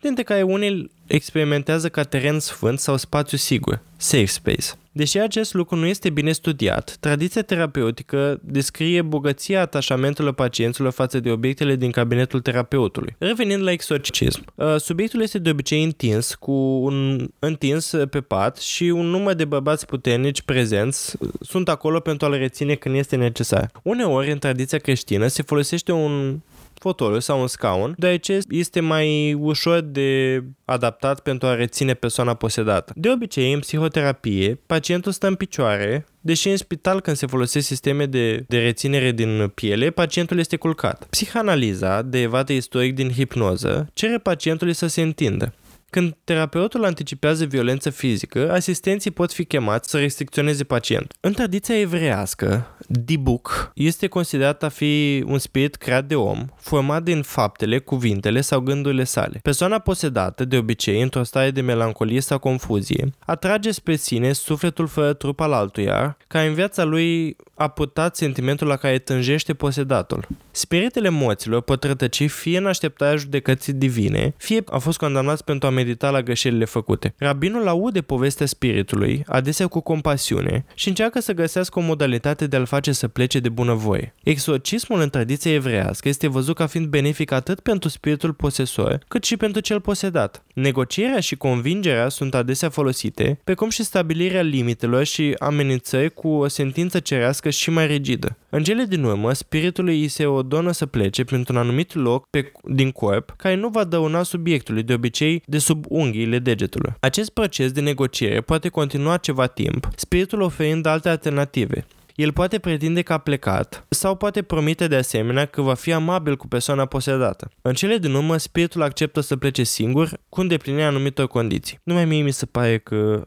dintre care unii experimentează ca teren sfânt sau spațiu sigur, safe space. Deși acest lucru nu este bine studiat, tradiția terapeutică descrie bogăția atașamentelor pacienților față de obiectele din cabinetul terapeutului. Revenind la exorcism, uh, subiectul este de obicei întins, cu un întins pe pat și un număr de bărbați puternici prezenți sunt acolo pentru a-l reține când este necesar. Uneori, în tradiția creștină, se folosește un fotoliu sau un scaun, deoarece este mai ușor de adaptat pentru a reține persoana posedată. De obicei, în psihoterapie, pacientul stă în picioare, deși în spital când se folosesc sisteme de, de reținere din piele, pacientul este culcat. Psihanaliza, derivată istoric din hipnoză, cere pacientului să se întindă. Când terapeutul anticipează violență fizică, asistenții pot fi chemați să restricționeze pacientul. În tradiția evreiască, Dibuk este considerat a fi un spirit creat de om, format din faptele, cuvintele sau gândurile sale. Persoana posedată, de obicei, într-o stare de melancolie sau confuzie, atrage spre sine sufletul fără trup al altuia, care în viața lui a purtat sentimentul la care tânjește posedatul. Spiritele moților pot rătăci fie în așteptarea judecății divine, fie au fost condamnați pentru a medita la greșelile făcute. Rabinul aude povestea spiritului, adesea cu compasiune, și încearcă să găsească o modalitate de a-l face să plece de bunăvoie. Exorcismul în tradiția evreiască este văzut ca fiind benefic atât pentru spiritul posesor, cât și pentru cel posedat. Negocierea și convingerea sunt adesea folosite, precum și stabilirea limitelor și amenințări cu o sentință cerească și mai rigidă. În cele din urmă, spiritului îi se ordonă să plece printr-un anumit loc pe, din corp care nu va dăuna subiectului, de obicei de sub unghiile degetului. Acest proces de negociere poate continua ceva timp, spiritul oferind alte alternative. El poate pretinde că a plecat sau poate promite de asemenea că va fi amabil cu persoana posedată. În cele din urmă, spiritul acceptă să plece singur cu îndeplinirea anumitor condiții. Numai mie mi se pare că uh,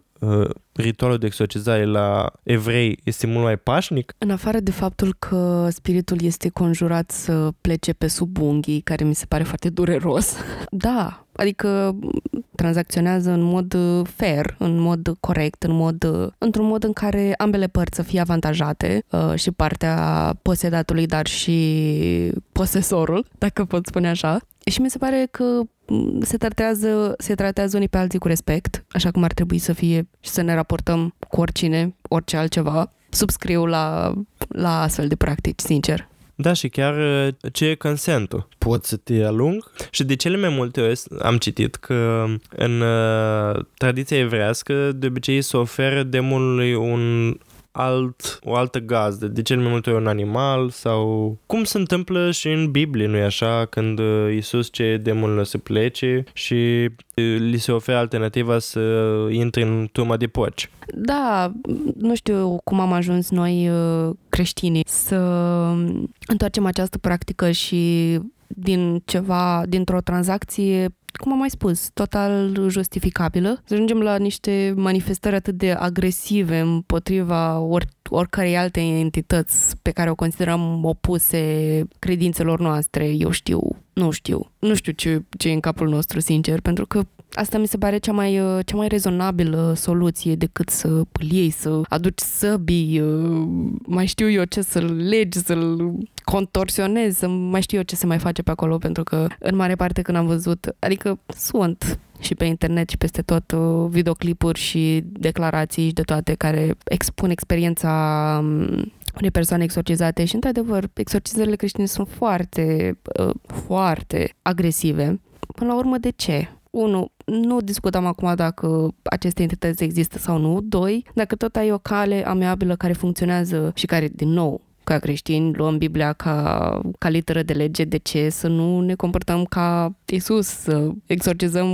ritualul de exorcizare la evrei este mult mai pașnic? În afară de faptul că spiritul este conjurat să plece pe sub unghii, care mi se pare foarte dureros, da, adică tranzacționează în mod uh, fair, în mod corect, în mod, uh, într-un mod în care ambele părți să fie avantajate, uh, și partea posedatului, dar și posesorul, dacă pot spune așa. Și mi se pare că mm, se tratează, se tratează unii pe alții cu respect, așa cum ar trebui să fie și să ne raportăm cu oricine, orice altceva. Subscriu la, la astfel de practici, sincer. Da, și chiar ce e consentul? Poți să te alung? Și de cele mai multe ori am citit că în uh, tradiția evrească de obicei se oferă demonului un alt, o altă gazdă, de cel mai multe ori un animal sau cum se întâmplă și în Biblie, nu-i așa, când uh, Isus ce demonul să plece și uh, li se oferă alternativa să intre în turma de porci. Da, nu știu cum am ajuns noi uh, creștinii să întoarcem această practică și din ceva, dintr-o tranzacție cum am mai spus, total justificabilă. Să ajungem la niște manifestări atât de agresive împotriva or, oricărei alte entități pe care o considerăm opuse credințelor noastre, eu știu, nu știu. Nu știu ce, ce e în capul nostru, sincer, pentru că Asta mi se pare cea mai, cea mai rezonabilă soluție decât să îl iei, să aduci săbii, mai știu eu ce, să-l legi, să-l contorsionezi, să mai știu eu ce se mai face pe acolo, pentru că în mare parte când am văzut, adică sunt și pe internet și peste tot uh, videoclipuri și declarații și de toate care expun experiența um, unei persoane exorcizate și, într-adevăr, exorcizările creștine sunt foarte, uh, foarte agresive. Până la urmă, de ce? Unu, nu discutăm acum dacă aceste entități există sau nu. Doi, dacă tot ai o cale amiabilă care funcționează și care, din nou, ca creștini luăm Biblia ca, ca literă de lege, de ce să nu ne comportăm ca Isus, să exorcizăm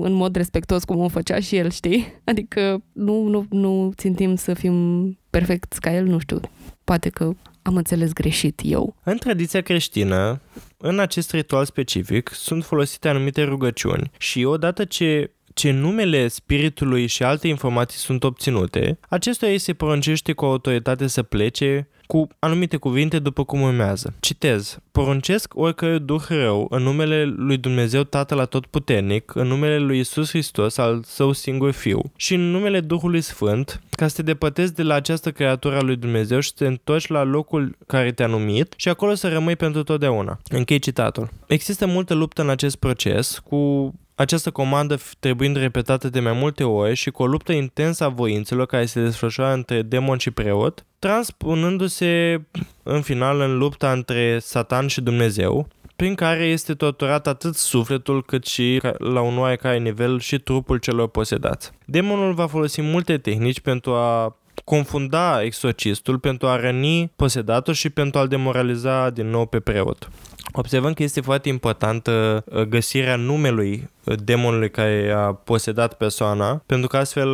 în mod respectuos cum o făcea și el, știi? Adică nu, nu, nu țintim să fim perfecți ca el, nu știu. Poate că am înțeles greșit eu. În tradiția creștină, în acest ritual specific, sunt folosite anumite rugăciuni și odată ce ce numele spiritului și alte informații sunt obținute, acestuia îi se poruncește cu autoritate să plece cu anumite cuvinte după cum urmează. Citez. Poruncesc oricărui duh rău în numele lui Dumnezeu Tatăl Atotputernic, în numele lui Isus Hristos, al său singur Fiu, și în numele Duhului Sfânt, ca să te depătezi de la această creatură a lui Dumnezeu și să te întorci la locul care te-a numit și acolo să rămâi pentru totdeauna. Închei citatul. Există multă luptă în acest proces cu această comandă trebuind repetată de mai multe ori și cu o luptă intensă a voințelor care se desfășoară între demon și preot, transpunându-se în final în lupta între Satan și Dumnezeu, prin care este torturat atât sufletul cât și la un oarecare nivel și trupul celor posedați. Demonul va folosi multe tehnici pentru a confunda exorcistul, pentru a răni posedatul și pentru a-l demoraliza din nou pe preot. Observăm că este foarte importantă uh, găsirea numelui uh, demonului care a posedat persoana, pentru că astfel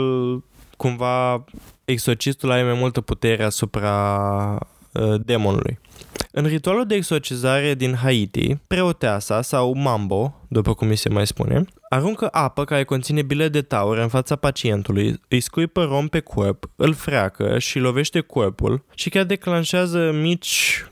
cumva exorcistul are mai multă putere asupra uh, demonului. În ritualul de exorcizare din Haiti, preoteasa sau mambo, după cum mi se mai spune, aruncă apă care conține bile de taur în fața pacientului, îi scuipă rom pe corp, îl freacă și lovește corpul și chiar declanșează mici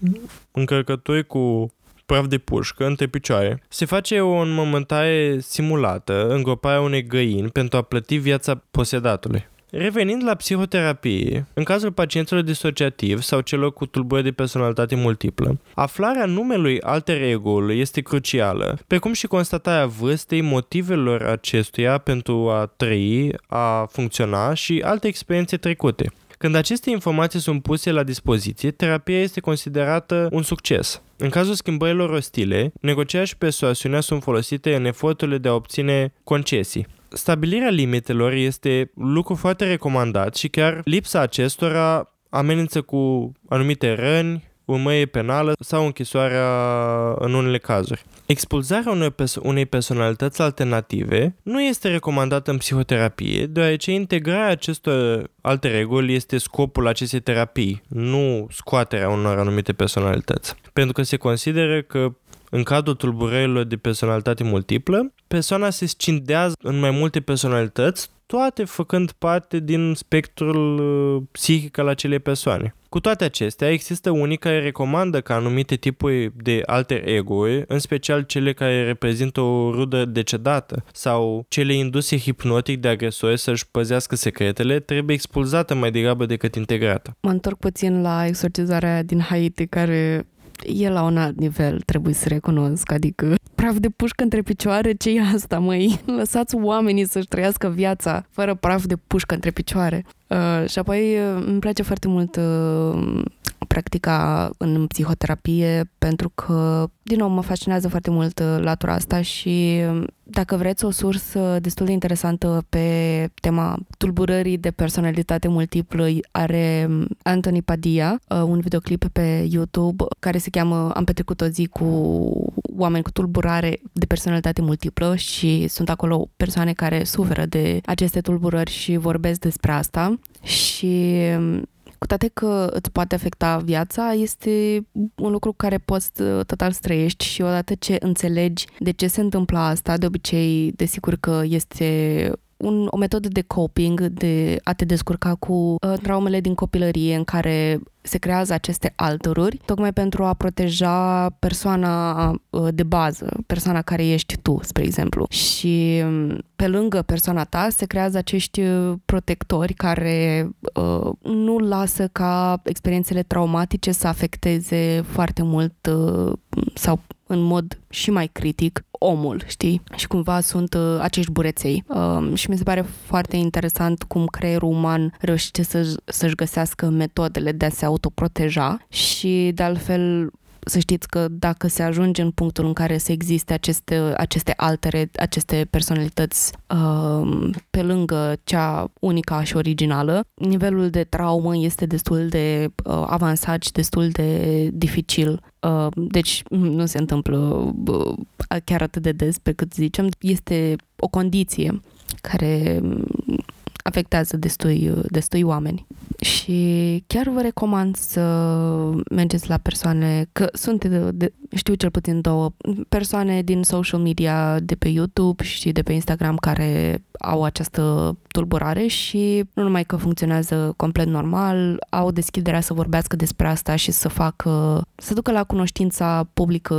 încărcături cu praf de pușcă între picioare. Se face o înmământare simulată, îngroparea unei găini pentru a plăti viața posedatului. Revenind la psihoterapie, în cazul pacienților disociativi sau celor cu tulburări de personalitate multiplă, aflarea numelui alter ego-ului este crucială, precum și constatarea vârstei, motivelor acestuia pentru a trăi, a funcționa și alte experiențe trecute. Când aceste informații sunt puse la dispoziție, terapia este considerată un succes. În cazul schimbărilor ostile, negocierea și persoasiunea sunt folosite în eforturile de a obține concesii. Stabilirea limitelor este lucru foarte recomandat și chiar lipsa acestora amenință cu anumite răni, urmărie penală sau închisoarea în unele cazuri. Expulzarea unei, perso- unei personalități alternative nu este recomandată în psihoterapie, deoarece integrarea acestor alte reguli este scopul acestei terapii, nu scoaterea unor anumite personalități. Pentru că se consideră că în cadrul tulburărilor de personalitate multiplă, persoana se scindează în mai multe personalități, toate făcând parte din spectrul uh, psihic al acelei persoane. Cu toate acestea, există unii care recomandă ca anumite tipuri de alter ego în special cele care reprezintă o rudă decedată sau cele induse hipnotic de agresori să-și păzească secretele, trebuie expulzată mai degrabă decât integrată. Mă întorc puțin la exorcizarea din Haiti, care e la un alt nivel, trebuie să recunosc, adică praf de pușcă între picioare, ce e asta, măi? Lăsați oamenii să-și trăiască viața fără praf de pușcă între picioare. Uh, și apoi uh, îmi place foarte mult uh, practica în psihoterapie pentru că, din nou, mă fascinează foarte mult uh, latura asta și um, dacă vreți o sursă destul de interesantă pe tema tulburării de personalitate multiplă are um, Anthony Padilla, uh, un videoclip pe YouTube care se cheamă Am petrecut o zi cu oameni cu tulburare de personalitate multiplă și sunt acolo persoane care suferă de aceste tulburări și vorbesc despre asta. Și um, cu toate că îți poate afecta viața, este un lucru care poți uh, total să trăiești și odată ce înțelegi de ce se întâmplă asta, de obicei, desigur că este un, o metodă de coping, de a te descurca cu uh, traumele din copilărie în care se creează aceste alteruri, tocmai pentru a proteja persoana uh, de bază, persoana care ești tu, spre exemplu. Și um, pe lângă persoana ta se creează acești uh, protectori care uh, nu lasă ca experiențele traumatice să afecteze foarte mult uh, sau în mod și mai critic omul, știi? Și cumva sunt uh, acești bureței. Um, și mi se pare foarte interesant cum creierul uman reușește să, să-și găsească metodele de a se autoproteja și de altfel să știți că dacă se ajunge în punctul în care să existe aceste, aceste altere, aceste personalități uh, pe lângă cea unică și originală, nivelul de traumă este destul de uh, avansat și destul de dificil. Uh, deci nu se întâmplă uh, chiar atât de des pe cât zicem. Este o condiție care afectează destui, destui oameni. Și chiar vă recomand să mergeți la persoane, că sunt, de, de, știu cel puțin două persoane din social media de pe YouTube și de pe Instagram care au această tulburare și nu numai că funcționează complet normal, au deschiderea să vorbească despre asta și să facă, să ducă la cunoștința publică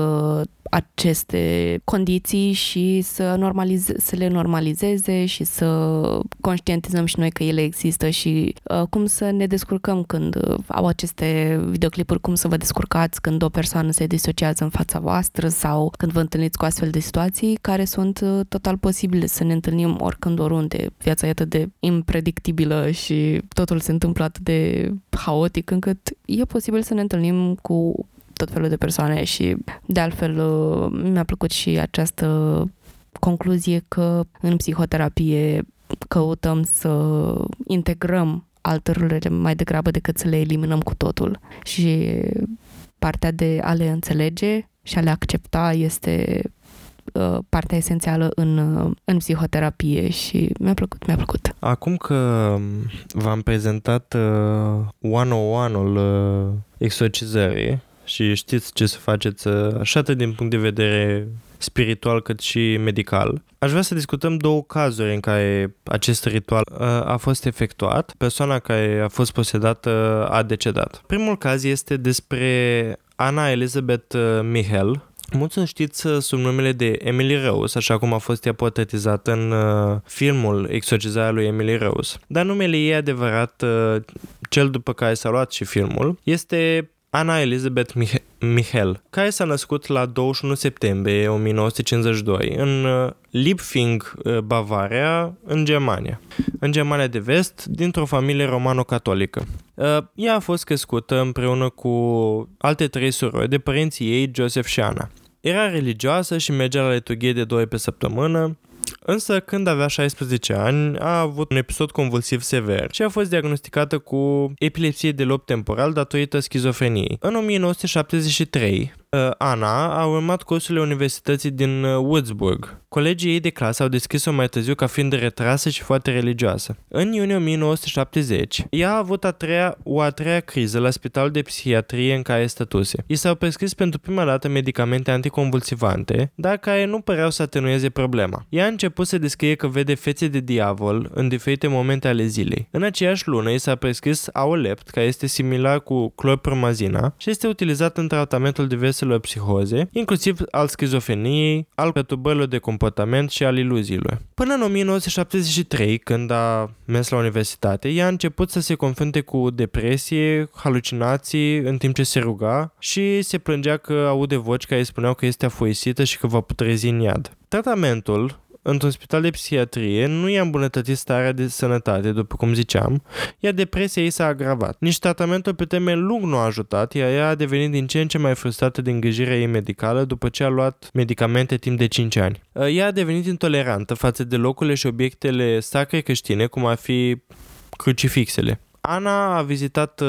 aceste condiții și să, normalize, să le normalizeze și să conștientizăm și noi că ele există și uh, cum să ne descurcăm când uh, au aceste videoclipuri, cum să vă descurcați când o persoană se disociază în fața voastră sau când vă întâlniți cu astfel de situații care sunt uh, total posibile să ne întâlnim oricând, oriunde. Viața e atât de impredictibilă și totul se întâmplă atât de haotic încât e posibil să ne întâlnim cu tot felul de persoane și de altfel uh, mi-a plăcut și această concluzie că în psihoterapie căutăm să integrăm altărurile mai degrabă decât să le eliminăm cu totul. Și partea de a le înțelege și a le accepta este uh, partea esențială în, uh, în psihoterapie și mi-a plăcut, mi-a plăcut. Acum că v-am prezentat uh, 101-ul uh, exorcizării, și știți ce să faceți așa atât din punct de vedere spiritual cât și medical. Aș vrea să discutăm două cazuri în care acest ritual a fost efectuat. Persoana care a fost posedată a decedat. Primul caz este despre Ana Elizabeth Michel, Mulți o știți uh, sub numele de Emily Rose, așa cum a fost ea portretizată în uh, filmul Exorcizarea lui Emily Rose. Dar numele ei adevărat, uh, cel după care s-a luat și filmul, este Anna Elizabeth Mich- Michel, care s-a născut la 21 septembrie 1952 în uh, Liebfing, uh, Bavaria, în Germania. În Germania de vest, dintr-o familie romano-catolică. Uh, ea a fost crescută împreună cu alte trei surori de părinții ei, Joseph și Anna. Era religioasă și mergea la liturghie de două pe săptămână, Însă, când avea 16 ani, a avut un episod convulsiv sever și a fost diagnosticată cu epilepsie de lob temporal datorită schizofreniei. În 1973, uh, Ana a urmat cursurile universității din uh, Würzburg. Colegii ei de clasă au descris-o mai târziu ca fiind retrasă și foarte religioasă. În iunie 1970, ea a avut a treia, o a treia criză la spitalul de psihiatrie în care stătuse. I s-au prescris pentru prima dată medicamente anticonvulsivante, dar care nu păreau să atenueze problema. Ea a început să descrie că vede fețe de diavol în diferite momente ale zilei. În aceeași lună i s-a prescris Aolept, care este similar cu clorpromazina și este utilizat în tratamentul diverselor psihoze, inclusiv al schizofreniei, al perturbărilor de comportament și al iluziilor. Până în 1973, când a mers la universitate, ea a început să se confrunte cu depresie, halucinații în timp ce se ruga și se plângea că aude voci care îi spuneau că este afoisită și că va putrezi în iad. Tratamentul într-un spital de psihiatrie nu i-a îmbunătățit starea de sănătate, după cum ziceam, iar depresia ei s-a agravat. Nici tratamentul pe termen lung nu a ajutat, iar ea a devenit din ce în ce mai frustrată de îngrijirea ei medicală după ce a luat medicamente timp de 5 ani. Ea a devenit intolerantă față de locurile și obiectele sacre creștine, cum ar fi crucifixele. Ana a vizitat uh,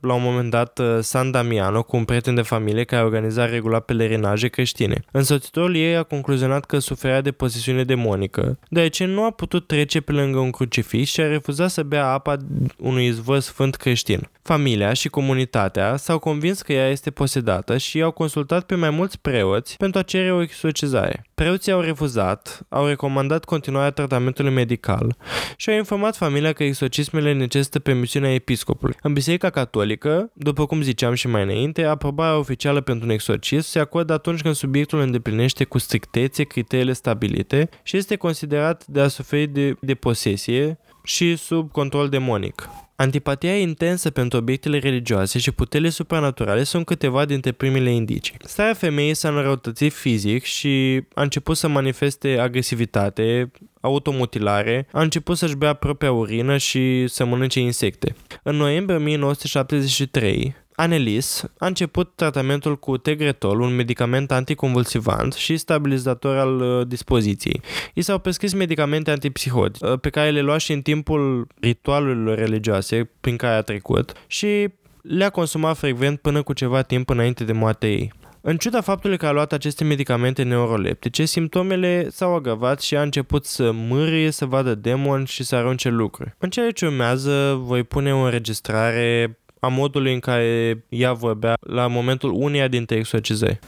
la un moment dat uh, San Damiano cu un prieten de familie care organiza regulat pelerinaje creștine. Însoțitorul ei a concluzionat că suferea de posesiune demonică, deoarece nu a putut trece pe lângă un crucifix și a refuzat să bea apa unui izvor sfânt creștin. Familia și comunitatea s-au convins că ea este posedată și au consultat pe mai mulți preoți pentru a cere o exorcizare. Preoții au refuzat, au recomandat continuarea tratamentului medical și au informat familia că exorcismele necesită permisiunea episcopului. În Biserica Catolică, după cum ziceam și mai înainte, aprobarea oficială pentru un exorcism se acordă atunci când subiectul îndeplinește cu strictețe criteriile stabilite și este considerat de a suferi de, de posesie și sub control demonic. Antipatia intensă pentru obiectele religioase și puterile supranaturale sunt câteva dintre primele indicii. Starea femeii s-a înrăutățit fizic și a început să manifeste agresivitate, automutilare, a început să-și bea propria urină și să mănânce insecte. În noiembrie 1973, Anelis a început tratamentul cu Tegretol, un medicament anticonvulsivant și stabilizator al uh, dispoziției. I s-au prescris medicamente antipsihoti, uh, pe care le lua și în timpul ritualurilor religioase prin care a trecut și le-a consumat frecvent până cu ceva timp înainte de moartea ei. În ciuda faptului că a luat aceste medicamente neuroleptice, simptomele s-au agravat și a început să mârie, să vadă demoni și să arunce lucruri. În ceea ce urmează, voi pune o înregistrare a modului în care ea vorbea la momentul uneia dintre exorcizări.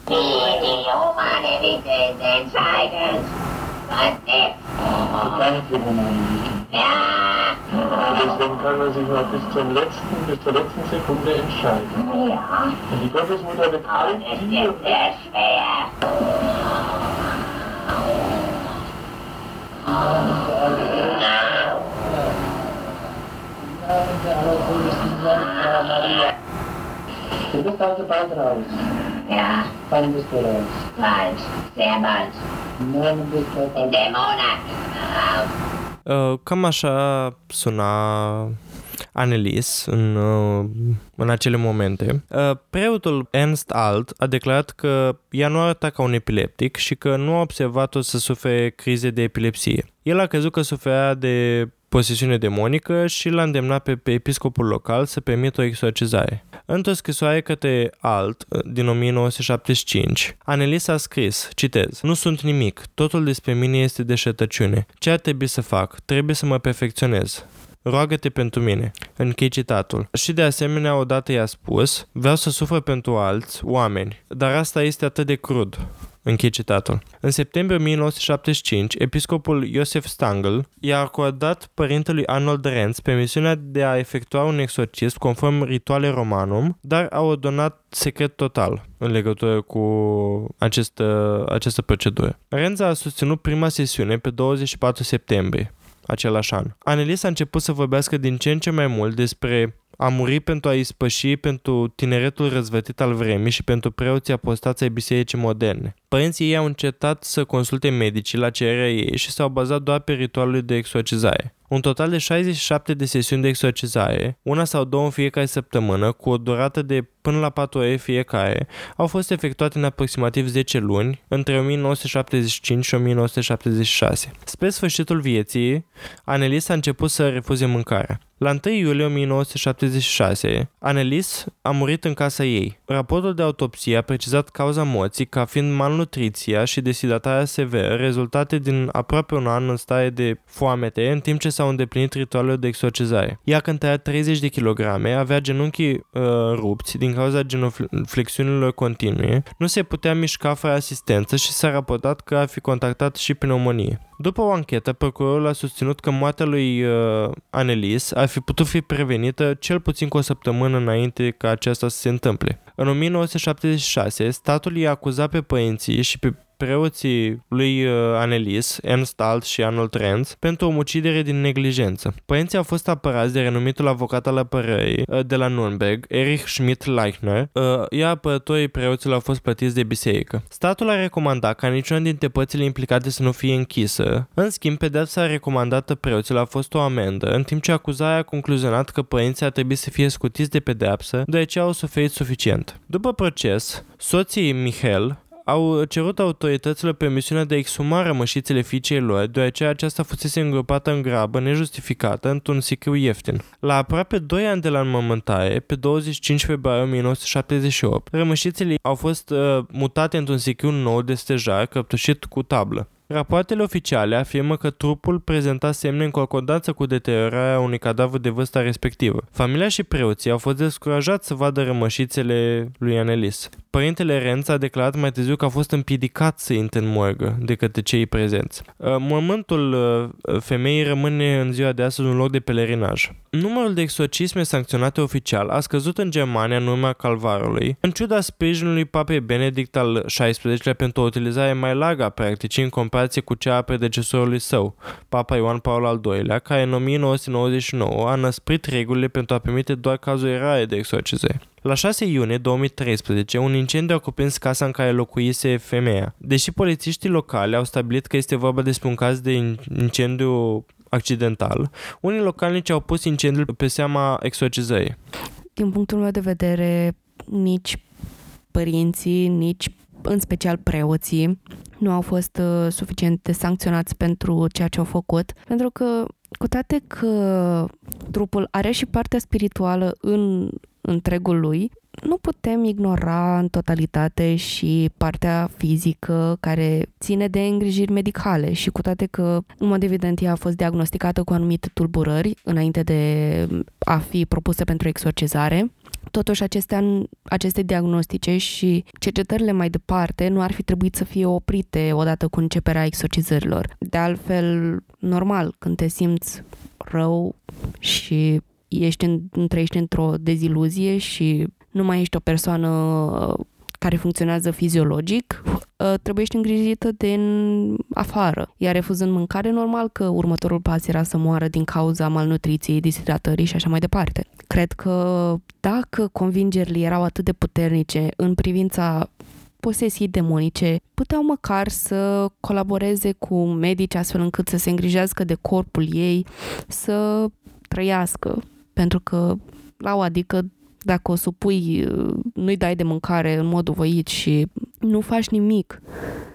Deswegen kann man sich noch bis, zum letzten, bis zur letzten Sekunde entscheiden. Ja. Und die Gottesmutter wird all die... Sehr schwer. Du bist also bald raus. Ja, Wann bist du raus? bald, sehr bald. Morgen bist du In bald dem Monat. Uh, cam așa suna Annelies în, uh, în acele momente. Uh, preotul Ernst Alt a declarat că ea nu arăta ca un epileptic și că nu a observat-o să sufere crize de epilepsie. El a crezut că suferea de posesiune demonică și l-a îndemnat pe, pe episcopul local să permită o exorcizare. Într-o scrisoare către Alt, din 1975, Anelis a scris, citez, Nu sunt nimic, totul despre mine este deșertăciune. Ce ar trebui să fac? Trebuie să mă perfecționez. Roagă-te pentru mine. Închei citatul. Și de asemenea, odată i-a spus, vreau să sufăr pentru alți oameni, dar asta este atât de crud. Închei citatul. În septembrie 1975, episcopul Iosef Stangl i-a acordat părintelui Arnold Renz permisiunea de a efectua un exorcism conform rituale romanum, dar a ordonat secret total în legătură cu această, această procedură. Renz a susținut prima sesiune pe 24 septembrie același an. Annelies a început să vorbească din ce în ce mai mult despre a muri pentru a ispăși pentru tineretul răzvătit al vremii și pentru preoții apostați ai bisericii moderne. Părinții ei au încetat să consulte medicii la cererea ei și s-au bazat doar pe ritualul de exorcizare. Un total de 67 de sesiuni de exorcizare, una sau două în fiecare săptămână, cu o durată de până la 4 ore fiecare, au fost efectuate în aproximativ 10 luni, între 1975 și 1976. Spre sfârșitul vieții, Anelis a început să refuze mâncarea. La 1 iulie 1976, Anelis a murit în casa ei. Raportul de autopsie a precizat cauza morții ca fiind malnutriția și deshidratarea severă rezultate din aproape un an în stare de foamete în timp ce s-au îndeplinit ritualele de exorcizare. Ea cântărea 30 de kilograme, avea genunchii uh, rupți din cauza genuflexiunilor continue, nu se putea mișca fără asistență și s-a raportat că a fi contactat și pneumonie. După o anchetă, procurorul a susținut că moartea lui uh, Anelis ar fi putut fi prevenită cel puțin cu o săptămână înainte ca aceasta să se întâmple. În 1976, statul i-a acuzat pe părinții și pe preoții lui uh, Anelis, Ernst Alt și Arnold Renz, pentru omucidere din neglijență. Părinții au fost apărați de renumitul avocat al apărării uh, de la Nürnberg, Erich Schmidt-Leichner, uh, iar apărătorii preoților au fost plătiți de biserică. Statul a recomandat ca niciuna dintre părțile implicate să nu fie închisă. În schimb, pedeapsa recomandată preoților a fost o amendă, în timp ce acuzarea a concluzionat că părinții ar trebui să fie scutiți de pedeapsă, deoarece au suferit suficient. După proces, soții Michael, au cerut autorităților permisiunea de a exuma rămășițele fiicei lor, deoarece aceasta fusese îngropată în grabă, nejustificată, într-un sicriu ieftin. La aproape 2 ani de la înmormântare, pe 25 februarie 1978, rămășițele au fost uh, mutate într-un sicriu nou de stejar, căptușit cu tablă. Rapoartele oficiale afirmă că trupul prezenta semne în concordanță cu deteriorarea unui cadavru de vârsta respectivă. Familia și preoții au fost descurajați să vadă rămășițele lui Anelis. Părintele Renț a declarat mai târziu că a fost împiedicat să intre în morgă de către cei prezenți. Uh, mormântul uh, femeii rămâne în ziua de astăzi un loc de pelerinaj. Numărul de exorcisme sancționate oficial a scăzut în Germania în urma calvarului, în ciuda sprijinului papei Benedict al XVI-lea pentru o utilizare mai largă a practicii în comparație cu cea a predecesorului său, Papa Ioan Paul al II-lea, care în 1999 a năsprit regulile pentru a permite doar cazuri rare de exorcizare. La 6 iunie 2013, un incendiu a cuprins casa în care locuise femeia. Deși polițiștii locali au stabilit că este vorba despre un caz de incendiu accidental, unii localnici au pus incendiul pe seama exorcizării. Din punctul meu de vedere, nici părinții, nici în special preoții, nu au fost uh, suficient de sancționați pentru ceea ce au făcut, pentru că cu toate că trupul are și partea spirituală în întregul lui, nu putem ignora în totalitate și partea fizică care ține de îngrijiri medicale. Și cu toate că, în mod evident, ea a fost diagnosticată cu anumite tulburări înainte de a fi propusă pentru exorcizare, Totuși, acestea, aceste diagnostice și cercetările mai departe nu ar fi trebuit să fie oprite odată cu începerea exorcizărilor. De altfel, normal, când te simți rău și ești în, trăiești într-o deziluzie și nu mai ești o persoană uh, care funcționează fiziologic, uh, trebuie ești îngrijită din afară. Iar refuzând mâncare, normal că următorul pas era să moară din cauza malnutriției, deshidratării și așa mai departe. Cred că dacă convingerile erau atât de puternice în privința posesii demonice, puteau măcar să colaboreze cu medici astfel încât să se îngrijească de corpul ei, să trăiască. Pentru că la o adică dacă o supui, nu-i dai de mâncare în mod voit și nu faci nimic,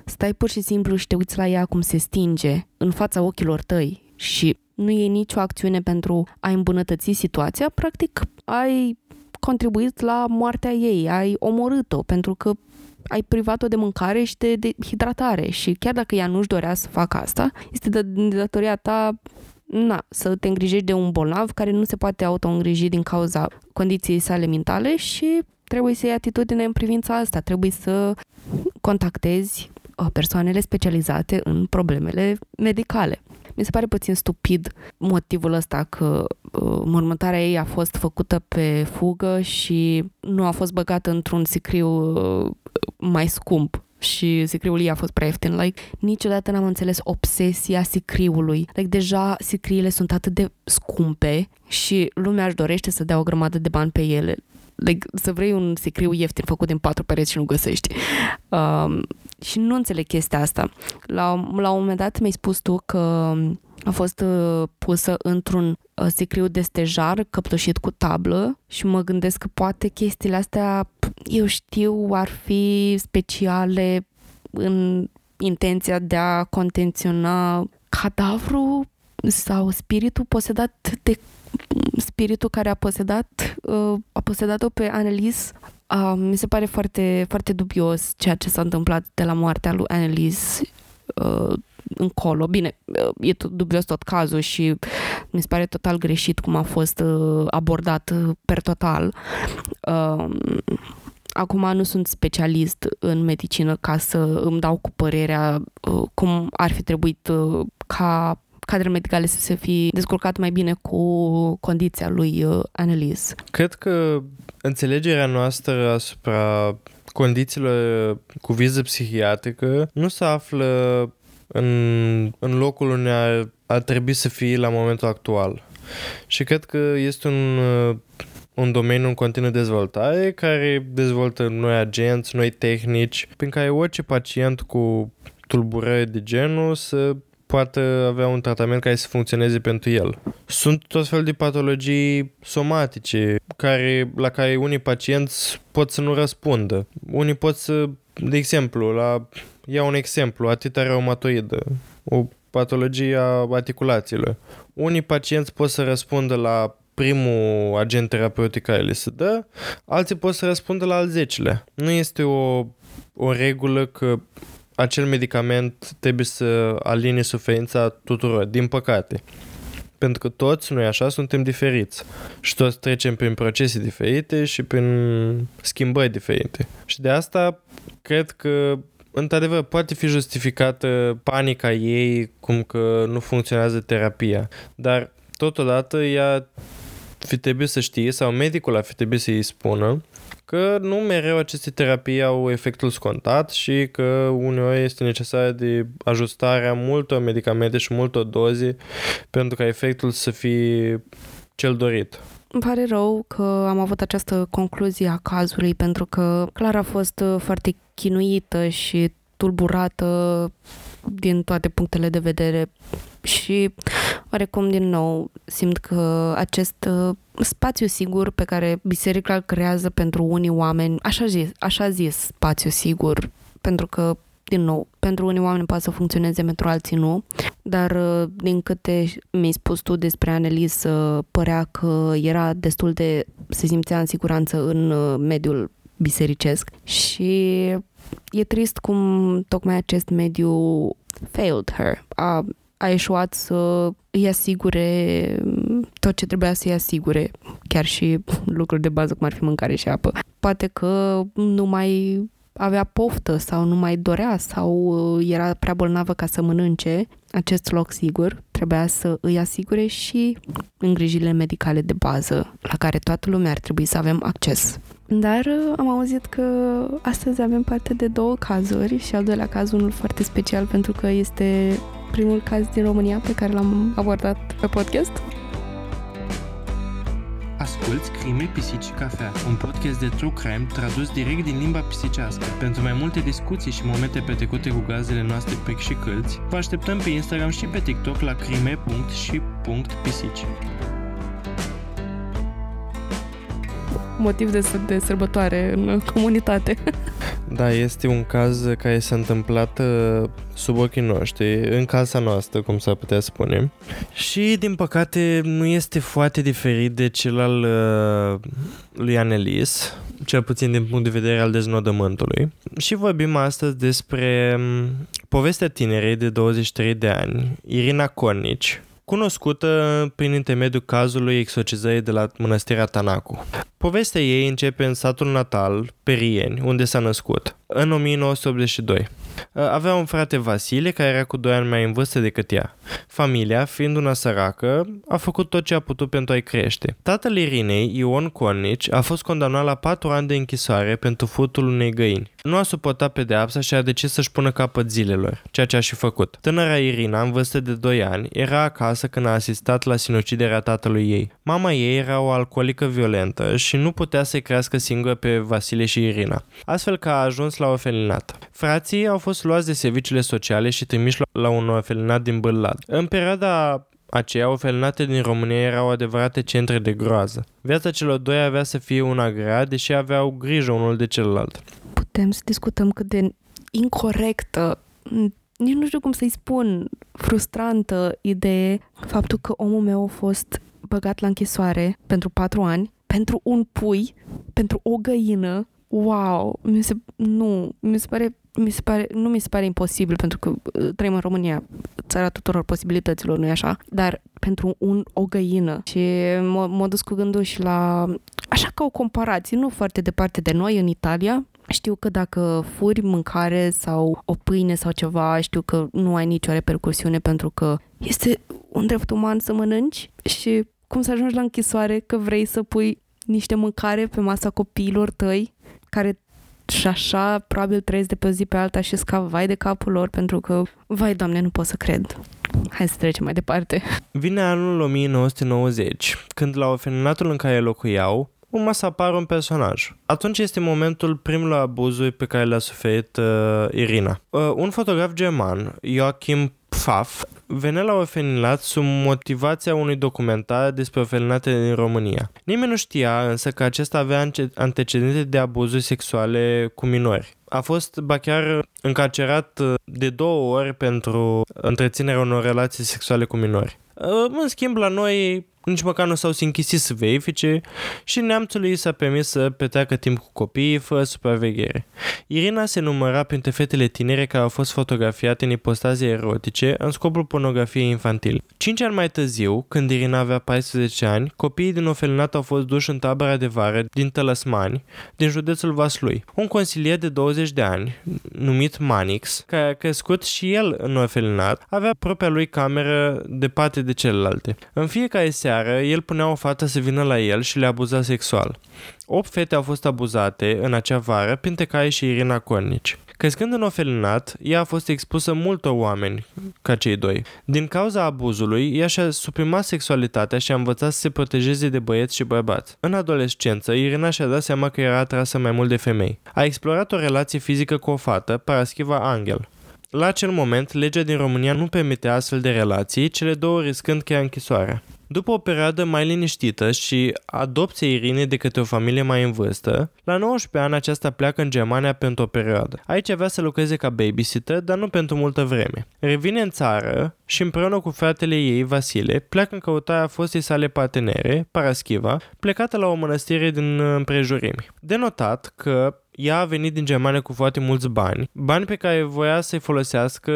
stai pur și simplu și te uiți la ea cum se stinge în fața ochilor tăi și nu e nicio acțiune pentru a îmbunătăți situația, practic ai contribuit la moartea ei, ai omorât-o pentru că ai privat-o de mâncare și de, de hidratare și chiar dacă ea nu-și dorea să facă asta, este de, de datoria ta na, să te îngrijești de un bolnav care nu se poate auto-îngriji din cauza condiției sale mentale și trebuie să iei atitudine în privința asta, trebuie să contactezi uh, persoanele specializate în problemele medicale. Mi se pare puțin stupid motivul ăsta că uh, mormântarea ei a fost făcută pe fugă și nu a fost băgată într-un sicriu uh, mai scump și sicriul ei a fost prea ieftin. Like, niciodată n-am înțeles obsesia sicriului. Like, deja sicriile sunt atât de scumpe și lumea își dorește să dea o grămadă de bani pe ele. Like, să vrei un sicriu ieftin făcut din patru pereți și nu găsești. Um, și nu înțeleg chestia asta. La, la un moment dat mi-ai spus tu că a fost uh, pusă într-un uh, sicriu de stejar căptușit cu tablă și mă gândesc că poate chestiile astea, eu știu, ar fi speciale în intenția de a contenționa cadavru sau spiritul posedat de spiritul care a posedat uh, a posedat-o pe Annelies uh, mi se pare foarte, foarte dubios ceea ce s-a întâmplat de la moartea lui Annelies uh, încolo. Bine, e tot dubios tot cazul și mi se pare total greșit cum a fost uh, abordat uh, per total. Uh, acum nu sunt specialist în medicină ca să îmi dau cu părerea cum ar fi trebuit ca cadrele medicale să se fi descurcat mai bine cu condiția lui Annelies. Cred că înțelegerea noastră asupra condițiilor cu viză psihiatrică nu se află în, în locul unde ar, ar trebui să fie la momentul actual. Și cred că este un, un domeniu în continuă dezvoltare care dezvoltă noi agenți, noi tehnici, prin care orice pacient cu tulburări de genul să poată avea un tratament care să funcționeze pentru el. Sunt tot fel de patologii somatice care, la care unii pacienți pot să nu răspundă. Unii pot să, de exemplu, la Iau un exemplu, atita reumatoidă, o patologie a articulațiilor. Unii pacienți pot să răspundă la primul agent terapeutic care le se dă, alții pot să răspundă la al zecilea. Nu este o, o regulă că acel medicament trebuie să aline suferința tuturor, din păcate. Pentru că toți, noi așa, suntem diferiți. Și toți trecem prin procese diferite și prin schimbări diferite. Și de asta cred că într-adevăr, poate fi justificată panica ei, cum că nu funcționează terapia, dar totodată ea fi trebuie să știe, sau medicul ar fi trebuie să-i spună, că nu mereu aceste terapii au efectul scontat și că uneori este necesară de ajustarea multor medicamente și multor doze pentru ca efectul să fie cel dorit. Îmi pare rău că am avut această concluzie a cazului pentru că clar a fost uh, foarte chinuită și tulburată din toate punctele de vedere și oarecum din nou simt că acest uh, spațiu sigur pe care biserica îl creează pentru unii oameni, așa zis, așa zis spațiu sigur, pentru că din nou, pentru unii oameni poate să funcționeze, pentru alții nu, dar uh, din câte mi-ai spus tu despre Anelis, părea că era destul de, se simțea în siguranță în uh, mediul bisericesc și e trist cum tocmai acest mediu failed her. A, a eșuat să îi asigure tot ce trebuia să îi asigure, chiar și lucruri de bază cum ar fi mâncare și apă. Poate că nu mai avea poftă sau nu mai dorea sau uh, era prea bolnavă ca să mănânce, acest loc sigur trebuia să îi asigure și îngrijirile medicale de bază la care toată lumea ar trebui să avem acces. Dar uh, am auzit că astăzi avem parte de două cazuri și al doilea caz unul foarte special pentru că este primul caz din România pe care l-am abordat pe podcast. Asculți Crime, Pisici și Cafea, un podcast de true crime tradus direct din limba pisicească. Pentru mai multe discuții și momente petrecute cu gazele noastre pric și câlți, vă așteptăm pe Instagram și pe TikTok la crime.și.pisici. motiv de, de sărbătoare în comunitate. Da, este un caz care s-a întâmplat uh, sub ochii noștri, în casa noastră, cum s-ar putea spune. Și, din păcate, nu este foarte diferit de cel al uh, lui Anelis, cel puțin din punct de vedere al deznodământului. Și vorbim astăzi despre um, povestea tinerei de 23 de ani, Irina Cornici, cunoscută prin intermediul cazului exorcizării de la mănăstirea Tanacu. Povestea ei începe în satul natal, Perieni, unde s-a născut, în 1982. Uh, Avea un frate Vasile care era cu 2 ani mai în vârstă decât ea. Familia, fiind una săracă, a făcut tot ce a putut pentru a-i crește. Tatăl Irinei, Ion Cornici, a fost condamnat la 4 ani de închisoare pentru furtul unei găini. Nu a suportat pedeapsa și a decis să-și pună capăt zilelor, ceea ce a și făcut. Tânăra Irina, în vârstă de 2 ani, era acasă când a asistat la sinuciderea tatălui ei. Mama ei era o alcoolică violentă și nu putea să-i crească singură pe Vasile și Irina, astfel că a ajuns la orfelinat. Frații au fost luați de serviciile sociale și trimiși la- la un orfelinat din Bârlad. În perioada aceea, orfelinate din România erau adevărate centre de groază. Viața celor doi avea să fie una grea, deși aveau grijă unul de celălalt. Putem să discutăm cât de incorrectă, nici nu știu cum să-i spun, frustrantă idee faptul că omul meu a fost băgat la închisoare pentru patru ani, pentru un pui, pentru o găină. Wow, mi se, nu, mi se pare mi se pare, nu mi se pare imposibil pentru că uh, trăim în România, țara tuturor posibilităților, nu-i așa? Dar pentru un, o găină și m-a, m-a dus cu gândul și la, așa ca o comparație, nu foarte departe de noi în Italia, știu că dacă furi mâncare sau o pâine sau ceva, știu că nu ai nicio repercusiune pentru că este un drept uman să mănânci și cum să ajungi la închisoare că vrei să pui niște mâncare pe masa copiilor tăi care și așa probabil trăiesc de pe o zi pe alta și scap vai de capul lor pentru că, vai doamne, nu pot să cred. Hai să trecem mai departe. Vine anul 1990, când la orfelinatul în care locuiau, urma să apară un personaj. Atunci este momentul primului abuzului pe care le-a suferit uh, Irina. Uh, un fotograf german, Joachim Pfaff, venea la orfelinat sub motivația unui documentar despre orfelinate din România. Nimeni nu știa însă că acesta avea ante- antecedente de abuzuri sexuale cu minori. A fost ba chiar încarcerat uh, de două ori pentru întreținerea unor relații sexuale cu minori. Uh, În schimb, la noi nici măcar nu s-au închisit să verifice și neamțului i s-a permis să petreacă timp cu copiii fără supraveghere. Irina se număra printre fetele tinere care au fost fotografiate în ipostaze erotice în scopul pornografiei infantile. Cinci ani mai târziu, când Irina avea 14 ani, copiii din orfelinat au fost duși în tabăra de vară din Tălăsmani, din județul Vaslui. Un consilier de 20 de ani, numit Manix, care a crescut și el în orfelinat, avea propria lui cameră departe de celelalte. În fiecare seară, el punea o fată să vină la el și le abuza sexual. Opt fete au fost abuzate în acea vară, printre care și Irina Cornici. Crescând în orfelinat, ea a fost expusă multor oameni ca cei doi. Din cauza abuzului, ea și-a suprimat sexualitatea și a învățat să se protejeze de băieți și bărbați. În adolescență, Irina și-a dat seama că era atrasă mai mult de femei. A explorat o relație fizică cu o fată, Paraschiva Angel. La acel moment, legea din România nu permitea astfel de relații, cele două riscând chiar închisoarea. După o perioadă mai liniștită și adopția Irinei de către o familie mai în vârstă, la 19 ani aceasta pleacă în Germania pentru o perioadă. Aici avea să lucreze ca babysitter, dar nu pentru multă vreme. Revine în țară și împreună cu fratele ei, Vasile, pleacă în căutarea fostei sale partenere, Paraschiva, plecată la o mănăstire din împrejurimi. De notat că ea a venit din Germania cu foarte mulți bani, bani pe care voia să-i folosească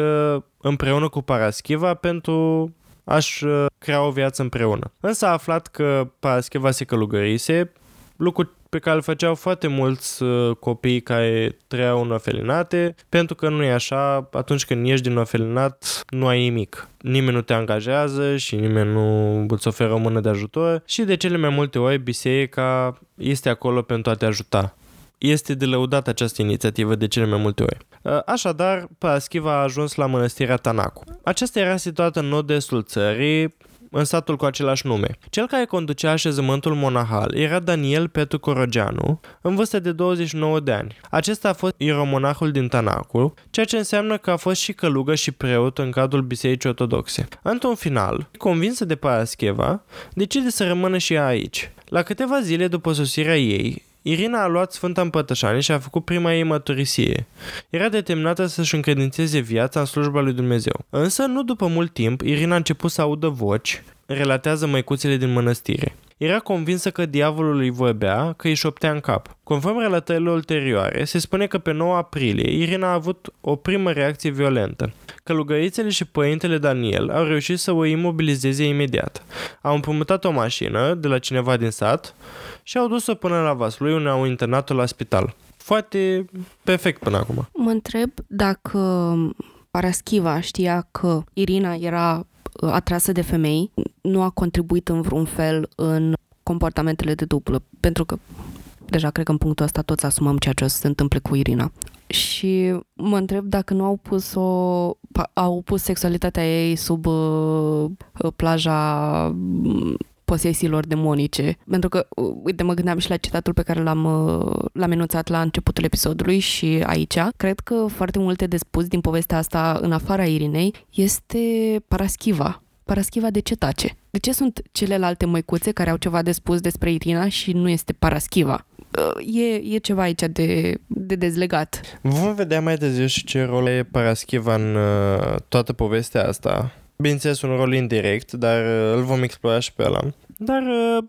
împreună cu Paraschiva pentru aș uh, crea o viață împreună. Însă a aflat că Parascheva se călugărise, lucru pe care îl făceau foarte mulți uh, copii care trăiau în orfelinate, pentru că nu e așa, atunci când ești din orfelinat, nu ai nimic. Nimeni nu te angajează și nimeni nu îți oferă o mână de ajutor și de cele mai multe ori biserica este acolo pentru a te ajuta este de lăudat această inițiativă de cele mai multe ori. Așadar, Paraschiva a ajuns la mănăstirea Tanacu. Aceasta era situată în nord-estul țării, în satul cu același nume. Cel care conducea așezământul monahal era Daniel Petru Corogeanu, în vârstă de 29 de ani. Acesta a fost ieromonahul din Tanacu, ceea ce înseamnă că a fost și călugă și preot în cadrul Bisericii Ortodoxe. Într-un final, convinsă de Parascheva, decide să rămână și ea aici. La câteva zile după sosirea ei, Irina a luat Sfânta Împărtășanie și a făcut prima ei mărturisie. Era determinată să-și încredințeze viața în slujba lui Dumnezeu. Însă, nu după mult timp, Irina a început să audă voci, relatează măicuțele din mănăstire. Era convinsă că diavolul îi vorbea, că îi șoptea în cap. Conform relatărilor ulterioare, se spune că pe 9 aprilie Irina a avut o primă reacție violentă. Călugărițele și părintele Daniel au reușit să o imobilizeze imediat. Au împrumutat o mașină de la cineva din sat și au dus-o până la Vaslui unde au internat-o la spital. foarte perfect până acum. Mă întreb dacă Paraschiva știa că Irina era uh, atrasă de femei, nu a contribuit în vreun fel în comportamentele de dublă, pentru că deja cred că în punctul ăsta toți asumăm ceea ce o să se întâmple cu Irina. Și mă întreb dacă nu au pus o au pus sexualitatea ei sub uh, plaja mm, posesiilor demonice. Pentru că, uh, uite, mă gândeam și la citatul pe care l-am, uh, l-am enunțat la începutul episodului și aici. Cred că foarte multe de spus din povestea asta, în afara Irinei, este Paraschiva. Paraschiva de ce tace? De ce sunt celelalte măicuțe care au ceva de spus despre Irina și nu este Paraschiva? Uh, e, e ceva aici de, de dezlegat. Vom vedea mai târziu și ce rol e Paraschiva în uh, toată povestea asta. Bineînțeles, un rol indirect, dar uh, îl vom explora și pe ăla. Dar uh,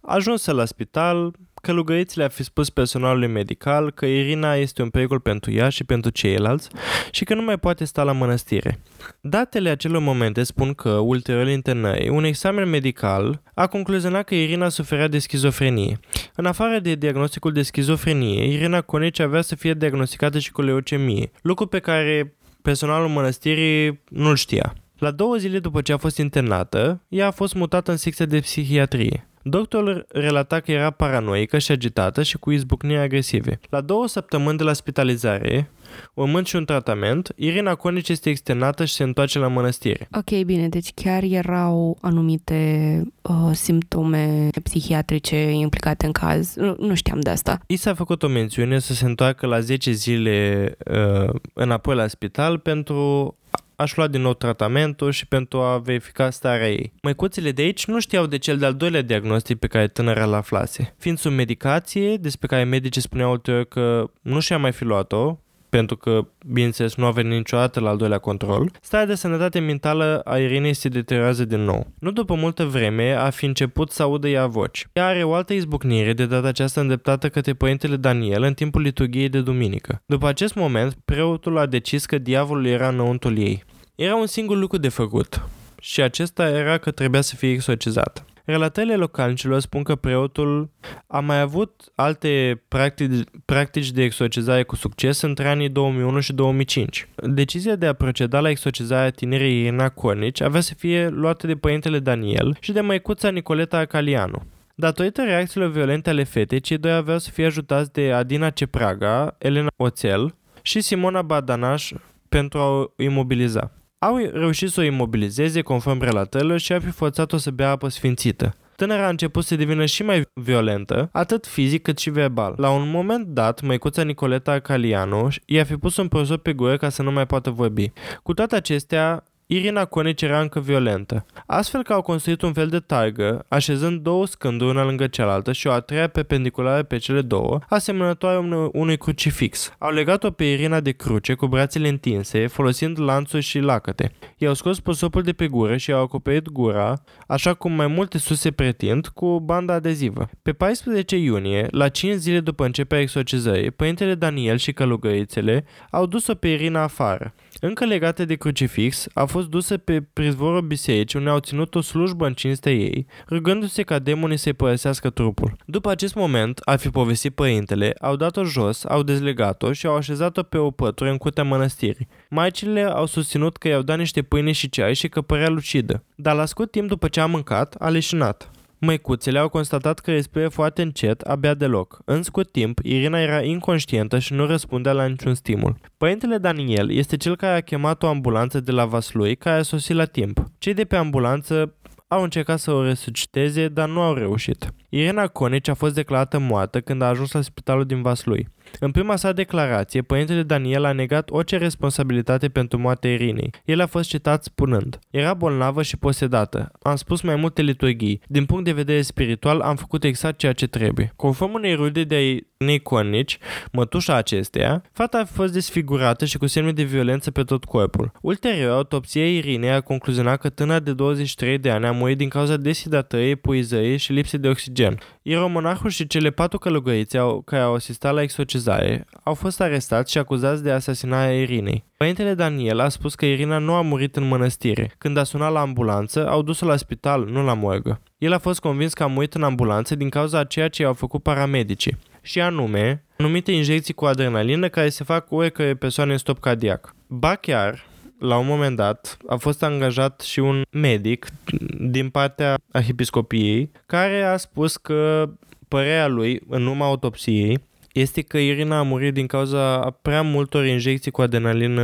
ajunsă la spital, călugărițile a fi spus personalului medical că Irina este un pericol pentru ea și pentru ceilalți și că nu mai poate sta la mănăstire. Datele acelor momente spun că, ulterior internării, un examen medical a concluzionat că Irina suferea de schizofrenie. În afară de diagnosticul de schizofrenie, Irina Conici avea să fie diagnosticată și cu leucemie, lucru pe care personalul mănăstirii nu-l știa. La două zile după ce a fost internată, ea a fost mutată în secția de psihiatrie. Doctorul relata că era paranoică și agitată și cu izbucniri agresive. La două săptămâni de la spitalizare, urmând și un tratament, Irina Conici este externată și se întoarce la mănăstire. Ok, bine, deci chiar erau anumite uh, simptome psihiatrice implicate în caz. Nu, nu știam de asta. I s-a făcut o mențiune să se întoarcă la 10 zile uh, înapoi la spital pentru aș lua din nou tratamentul și pentru a verifica starea ei. Măicuțele de aici nu știau de cel de-al doilea diagnostic pe care tânăra l aflase. Fiind sub medicație, despre care medicii spuneau ulterior că nu și-a mai fi luat-o, pentru că, bineînțeles, nu a venit niciodată la al doilea control, starea de sănătate mentală a Irinei se deteriorează din nou. Nu după multă vreme a fi început să audă ea voci. Ea are o altă izbucnire, de data aceasta îndreptată către părintele Daniel în timpul liturgiei de duminică. După acest moment, preotul a decis că diavolul era înăuntul ei. Era un singur lucru de făcut și acesta era că trebuia să fie exorcizată. Relatările localnicilor spun că preotul a mai avut alte practici, practici de exorcizare cu succes între anii 2001 și 2005. Decizia de a proceda la exorcizarea tinerei Irina Cornici avea să fie luată de părintele Daniel și de măicuța Nicoleta Acalianu. Datorită reacțiilor violente ale fetei, cei doi aveau să fie ajutați de Adina Cepraga, Elena Oțel și Simona Badanaș pentru a o imobiliza. Au reușit să o imobilizeze conform relatărilor și a fi forțat-o să bea apă sfințită. Tânăra a început să devină și mai violentă, atât fizic cât și verbal. La un moment dat, măicuța Nicoleta Calianu i-a fi pus un prozor pe gură ca să nu mai poată vorbi. Cu toate acestea, Irina Conici era încă violentă. Astfel că au construit un fel de targă, așezând două scânduri una lângă cealaltă și o a treia perpendiculară pe cele două, asemănătoare unui crucifix. Au legat-o pe Irina de cruce cu brațele întinse, folosind lanțuri și lacăte. I-au scos prosopul de pe gură și i-au acoperit gura, așa cum mai multe suse pretind, cu o bandă adezivă. Pe 14 iunie, la 5 zile după începerea exorcizării, părintele Daniel și călugărițele au dus-o pe Irina afară. Încă legată de crucifix, a fost dusă pe prizvorul bisericii unde au ținut o slujbă în cinstea ei, rugându-se ca demonii să-i părăsească trupul. După acest moment, a fi povestit părintele, au dat-o jos, au dezlegat-o și au așezat-o pe o pătură în curtea mănăstirii. Maicile au susținut că i-au dat niște pâine și ceai și că părea lucidă, dar la scurt timp după ce a mâncat, a leșinat. Măicuțele au constatat că respiră foarte încet, abia deloc. În scurt timp, Irina era inconștientă și nu răspundea la niciun stimul. Părintele Daniel este cel care a chemat o ambulanță de la Vaslui, care a sosit la timp. Cei de pe ambulanță au încercat să o resusciteze, dar nu au reușit. Irina Conici a fost declarată moartă când a ajuns la spitalul din Vaslui. În prima sa declarație, părintele Daniel a negat orice responsabilitate pentru moartea Irinei. El a fost citat spunând, era bolnavă și posedată. Am spus mai multe liturghii. Din punct de vedere spiritual, am făcut exact ceea ce trebuie. Conform unei rude de a Irinei Cornici, mătușa acesteia, fata a fost desfigurată și cu semne de violență pe tot corpul. Ulterior, autopsia Irinei a concluzionat că tânăra de 23 de ani a murit din cauza deshidratării, puizării și lipsei de oxigen. Ieromonahul și cele patru călugărițe au, care au asistat la exorcizare au fost arestați și acuzați de asasinarea Irinei. Părintele Daniel a spus că Irina nu a murit în mănăstire. Când a sunat la ambulanță, au dus-o la spital, nu la morgă. El a fost convins că a murit în ambulanță din cauza a ceea ce i-au făcut paramedicii. și anume anumite injecții cu adrenalină care se fac cu oricare persoane în stop cardiac. Ba chiar, la un moment dat, a fost angajat și un medic din partea arhiepiscopiei care a spus că părerea lui, în urma autopsiei, este că Irina a murit din cauza a prea multor injecții cu adrenalină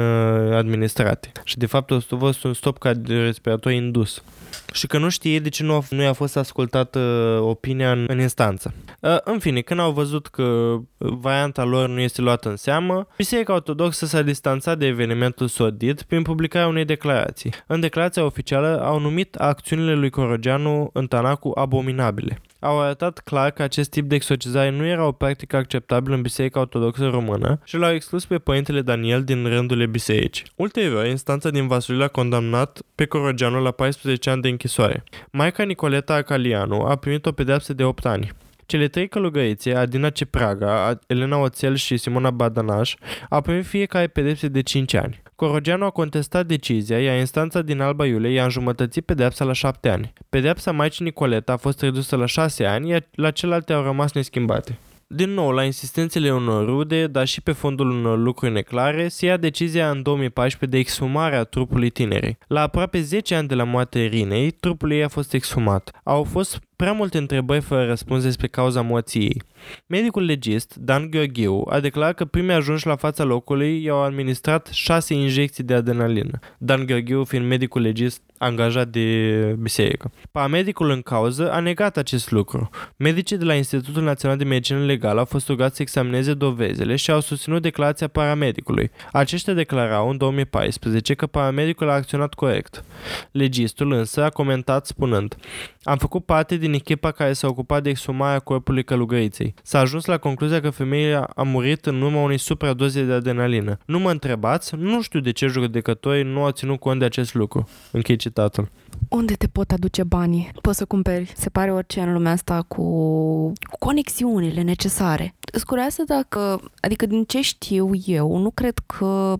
administrate. Și de fapt a fost un stop cardiorespirator indus și că nu știe de ce nu, a, nu i-a fost ascultată opinia în, în instanță. Uh, în fine, când au văzut că varianta lor nu este luată în seamă, Biserica Ortodoxă s-a distanțat de evenimentul sordid prin publicarea unei declarații. În declarația oficială au numit acțiunile lui Corogeanu în Tanacu abominabile au arătat clar că acest tip de exorcizare nu era o practică acceptabilă în Biserica Ortodoxă Română și l-au exclus pe părintele Daniel din rândurile bisericii. Ulterior, instanța din Vaslui a condamnat pe Corogeanu la 14 ani de închisoare. Maica Nicoleta Acalianu a primit o pedeapsă de 8 ani. Cele trei călugărițe, Adina Cepraga, Elena Oțel și Simona Badanaș, au primit fiecare pedepse de 5 ani. Corogeanu a contestat decizia, iar instanța din Alba Iulie i-a înjumătățit pedepsa la 7 ani. Pedepsa Maicii Nicoleta a fost redusă la 6 ani, iar la celelalte au rămas neschimbate. Din nou, la insistențele unor rude, dar și pe fondul unor lucruri neclare, se ia decizia în 2014 de exhumare a trupului tinerei. La aproape 10 ani de la moartea Irinei, trupul ei a fost exhumat. Au fost prea multe întrebări fără răspuns despre cauza morții ei. Medicul legist, Dan Gheorghiu, a declarat că primii ajunși la fața locului i-au administrat șase injecții de adrenalină. Dan Gheorghiu fiind medicul legist angajat de biserică. Paramedicul în cauză a negat acest lucru. Medicii de la Institutul Național de Medicină Legală au fost rugați să examineze dovezele și au susținut declarația paramedicului. Aceștia declarau în 2014 că paramedicul a acționat corect. Legistul însă a comentat spunând Am făcut parte din echipa care s-a ocupat de exhumarea corpului călugăriței. S-a ajuns la concluzia că femeia a murit în urma unei supradoze de adrenalină. Nu mă întrebați, nu știu de ce judecătorii nu au ținut cont de acest lucru. Închei citatul. Unde te pot aduce banii? Poți să cumperi. Se pare orice în lumea asta cu conexiunile necesare. Scureasă dacă, adică din ce știu eu, nu cred că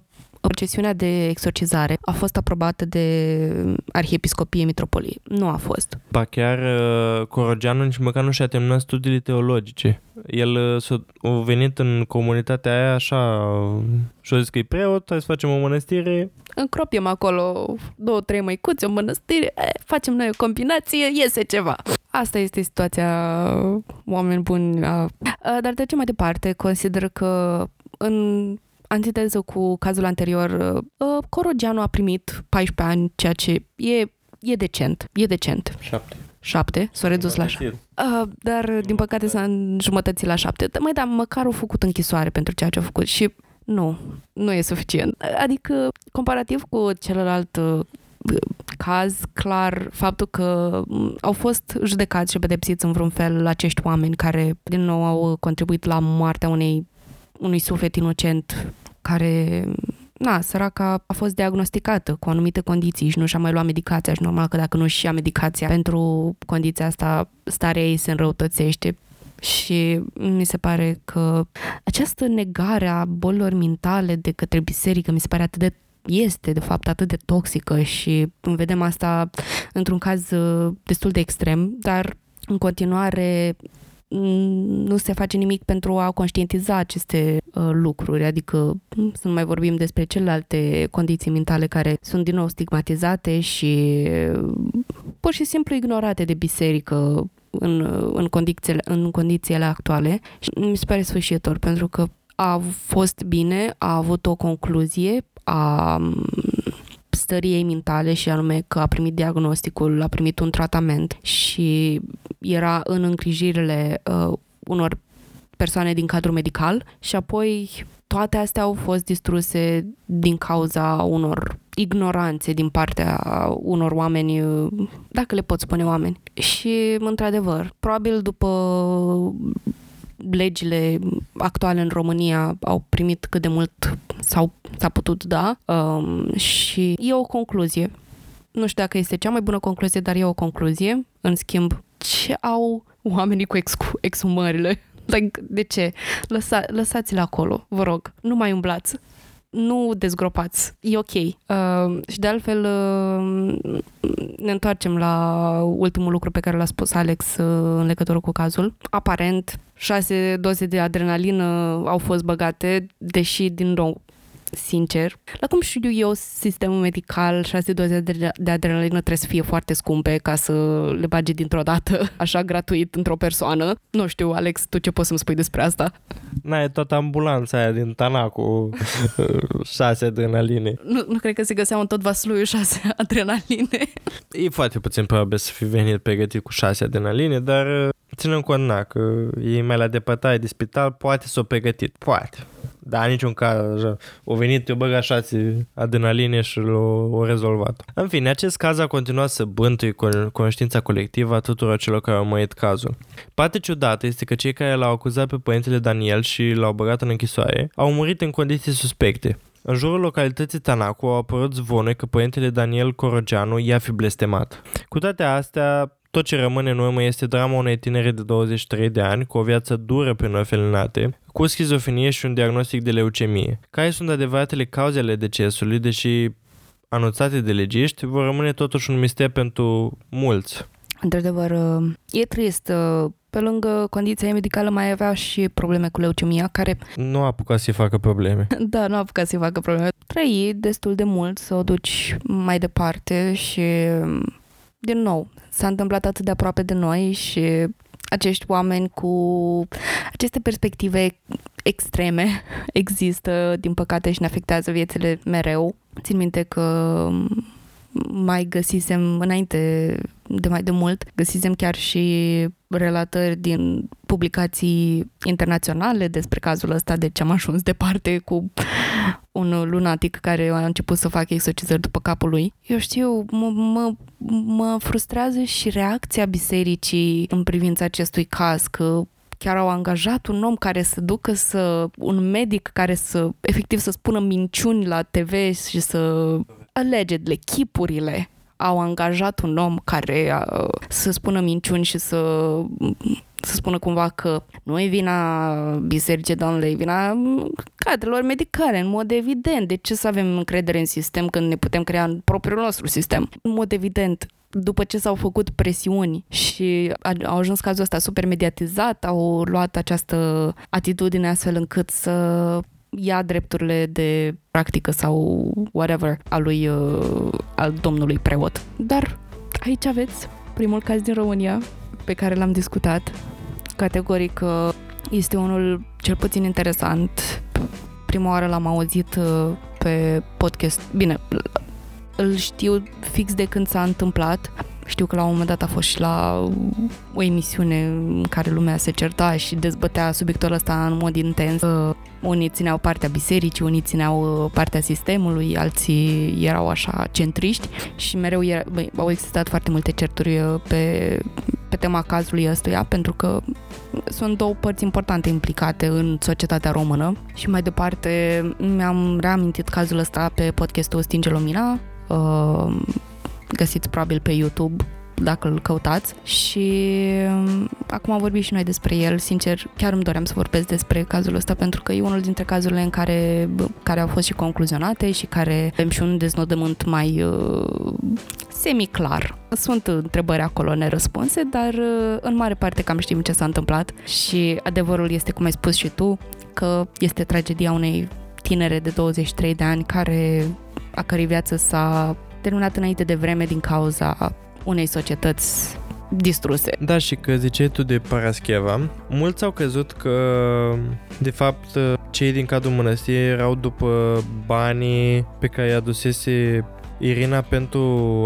procesiunea de exorcizare a fost aprobată de Arhiepiscopie Mitropolie. Nu a fost. Ba chiar uh, Corogeanu nici măcar nu și-a terminat studiile teologice. El uh, a venit în comunitatea aia așa și a zis că e preot, hai să facem o mănăstire. Încropiem acolo două, trei măicuți, o mănăstire, e, facem noi o combinație, iese ceva. Asta este situația oameni buni. Dar de ce mai departe, consider că în antiteză cu cazul anterior, uh, Corogianu a primit 14 ani, ceea ce e, e decent. E decent. Șapte. Șapte, s-a redus la șapte. Uh, dar, din păcate, s-a înjumătățit la șapte. Mai da, măcar au făcut închisoare pentru ceea ce a făcut și nu, nu e suficient. Adică, comparativ cu celălalt uh, caz, clar, faptul că au fost judecați și pedepsiți în vreun fel acești oameni care, din nou, au contribuit la moartea unei unui suflet inocent care na, săraca a fost diagnosticată cu anumite condiții și nu și-a mai luat medicația și normal că dacă nu și ia medicația pentru condiția asta, starea ei se înrăutățește și mi se pare că această negare a bolilor mentale de către biserică mi se pare atât de este, de fapt, atât de toxică și vedem asta într-un caz uh, destul de extrem, dar în continuare nu se face nimic pentru a conștientiza aceste uh, lucruri, adică să nu mai vorbim despre celelalte condiții mentale care sunt din nou stigmatizate și uh, pur și simplu ignorate de biserică în, în, condițiile, în condițiile actuale. Și mi se pare sfârșitor pentru că a fost bine, a avut o concluzie, a stării ei mentale și anume că a primit diagnosticul, a primit un tratament și era în îngrijirile uh, unor persoane din cadrul medical și apoi toate astea au fost distruse din cauza unor ignoranțe din partea unor oameni, uh, dacă le pot spune oameni. Și, într-adevăr, probabil după legile actuale în România au primit cât de mult sau s-a putut da um, și e o concluzie. Nu știu dacă este cea mai bună concluzie, dar e o concluzie. În schimb, ce au oamenii cu ex- exumările? Like, de ce? Lăsa, lăsați-le acolo, vă rog. Nu mai umblați. nu dezgropați, e ok. Uh, și de altfel uh, ne întoarcem la ultimul lucru pe care l-a spus Alex uh, în legătură cu cazul. Aparent, șase doze de adrenalină au fost băgate, deși, din nou, sincer. La cum știu eu, sistemul medical, șase doze de, de adrenalină trebuie să fie foarte scumpe ca să le bage dintr-o dată, așa gratuit, într-o persoană. Nu știu, Alex, tu ce poți să-mi spui despre asta? Na, e toată ambulanța aia din Tana cu șase adrenaline. Nu, nu cred că se găseau în tot vasluiul șase adrenaline. E foarte puțin probabil să fi venit pregătit cu șase adrenaline, dar ținem cont, na, că e mai la depătare de spital, poate s-o pregătit, poate. Dar niciun caz așa. O venit, eu băga șase adrenaline și l-o rezolvat. În fine, acest caz a continuat să bântui conștiința colectivă a tuturor celor care au mărit cazul. Partea ciudată este că cei care l-au acuzat pe părintele Daniel și l-au băgat în închisoare au murit în condiții suspecte. În jurul localității Tanacu au apărut zvone că părintele Daniel Corogeanu i-a fi blestemat. Cu toate astea, tot ce rămâne în urmă este drama unei tinere de 23 de ani cu o viață dură prin orfelinate, cu schizofrenie și un diagnostic de leucemie. Care sunt adevăratele cauzele decesului, deși anunțate de legiști, vor rămâne totuși un mister pentru mulți. Într-adevăr, e trist. Pe lângă condiția medicală mai avea și probleme cu leucemia, care... Nu a apucat să-i facă probleme. Da, nu a apucat să-i facă probleme. Trăi destul de mult să o duci mai departe și din nou, s-a întâmplat atât de aproape de noi și acești oameni cu aceste perspective extreme există, din păcate, și ne afectează viețile mereu. Țin minte că mai găsisem înainte de mai de mult, găsisem chiar și relatări din publicații internaționale despre cazul ăsta, deci am ajuns departe cu un lunatic care a început să facă exorcizări după capul lui. Eu știu, mă, mă, mă frustrează și reacția bisericii în privința acestui caz, că chiar au angajat un om care să ducă să, un medic care să, efectiv, să spună minciuni la TV și să allegedly, chipurile au angajat un om care uh, să spună minciuni și să să spună cumva că nu e vina bisericii Domnului, e vina cadrelor medicale, în mod evident. De ce să avem încredere în sistem când ne putem crea în propriul nostru sistem? În mod evident, după ce s-au făcut presiuni și au ajuns cazul ăsta super mediatizat, au luat această atitudine astfel încât să ia drepturile de practică sau whatever al lui uh, al domnului preot. Dar aici aveți primul caz din România pe care l-am discutat. Categoric uh, este unul cel puțin interesant. Prima oară l-am auzit uh, pe podcast. Bine, îl știu fix de când s-a întâmplat. Știu că la un moment dat a fost și la o emisiune în care lumea se certa și dezbătea subiectul ăsta în mod intens. Uh, unii țineau partea bisericii, unii țineau uh, partea sistemului, alții erau așa centriști și mereu era, băi, au existat foarte multe certuri uh, pe, pe tema cazului ăstuia, pentru că sunt două părți importante implicate în societatea română și mai departe mi-am reamintit cazul ăsta pe podcastul Stinge Lumina, uh, găsiți probabil pe YouTube dacă îl căutați. Și um, acum am vorbit și noi despre el, sincer, chiar îmi doream să vorbesc despre cazul ăsta pentru că e unul dintre cazurile în care, care au fost și concluzionate și care avem și un deznodământ mai uh, semi-clar. Sunt întrebări acolo nerăspunse, dar uh, în mare parte cam știm ce s-a întâmplat. Și adevărul este, cum ai spus și tu, că este tragedia unei tinere de 23 de ani care a cărei viață s-a terminat înainte de vreme din cauza unei societăți distruse. Da, și că ziceai tu de Parascheva, mulți au crezut că, de fapt, cei din cadrul mănăstirii erau după banii pe care i-a adusese Irina pentru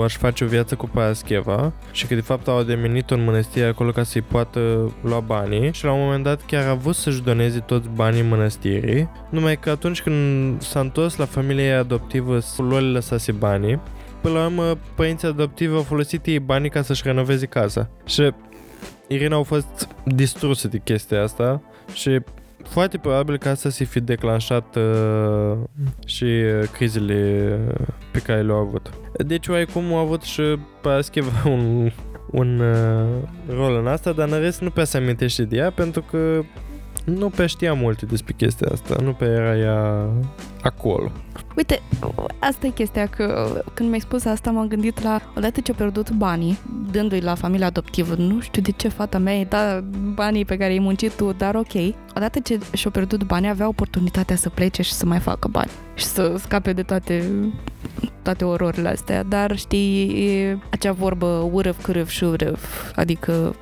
a-și face o viață cu Parascheva și că de fapt au demenit în mănăstire acolo ca să-i poată lua banii și la un moment dat chiar a vrut să-și doneze toți banii mănăstirii, numai că atunci când s-a întors la familia adoptivă, lor le lăsase banii până la urmă, părinții adoptivi au folosit ei banii ca să-și renoveze casa. Și Irina au fost distruse de chestia asta și foarte probabil că asta să fi declanșat uh, și uh, crizele pe care le-au avut. Deci, oarecum au avut și Parascheva un, un uh, rol în asta, dar în rest nu prea se amintește de ea pentru că nu pe știa multe despre chestia asta, nu pe era ea acolo. Uite, asta e chestia că când mi-ai spus asta m-am gândit la odată ce a pierdut banii, dându-i la familia adoptivă, nu știu de ce fata mea i da banii pe care i-ai muncit tu, dar ok. Odată ce și-a pierdut banii, avea oportunitatea să plece și să mai facă bani și să scape de toate toate ororile astea, dar știi, e acea vorbă urăv, cârăv, șurăv, adică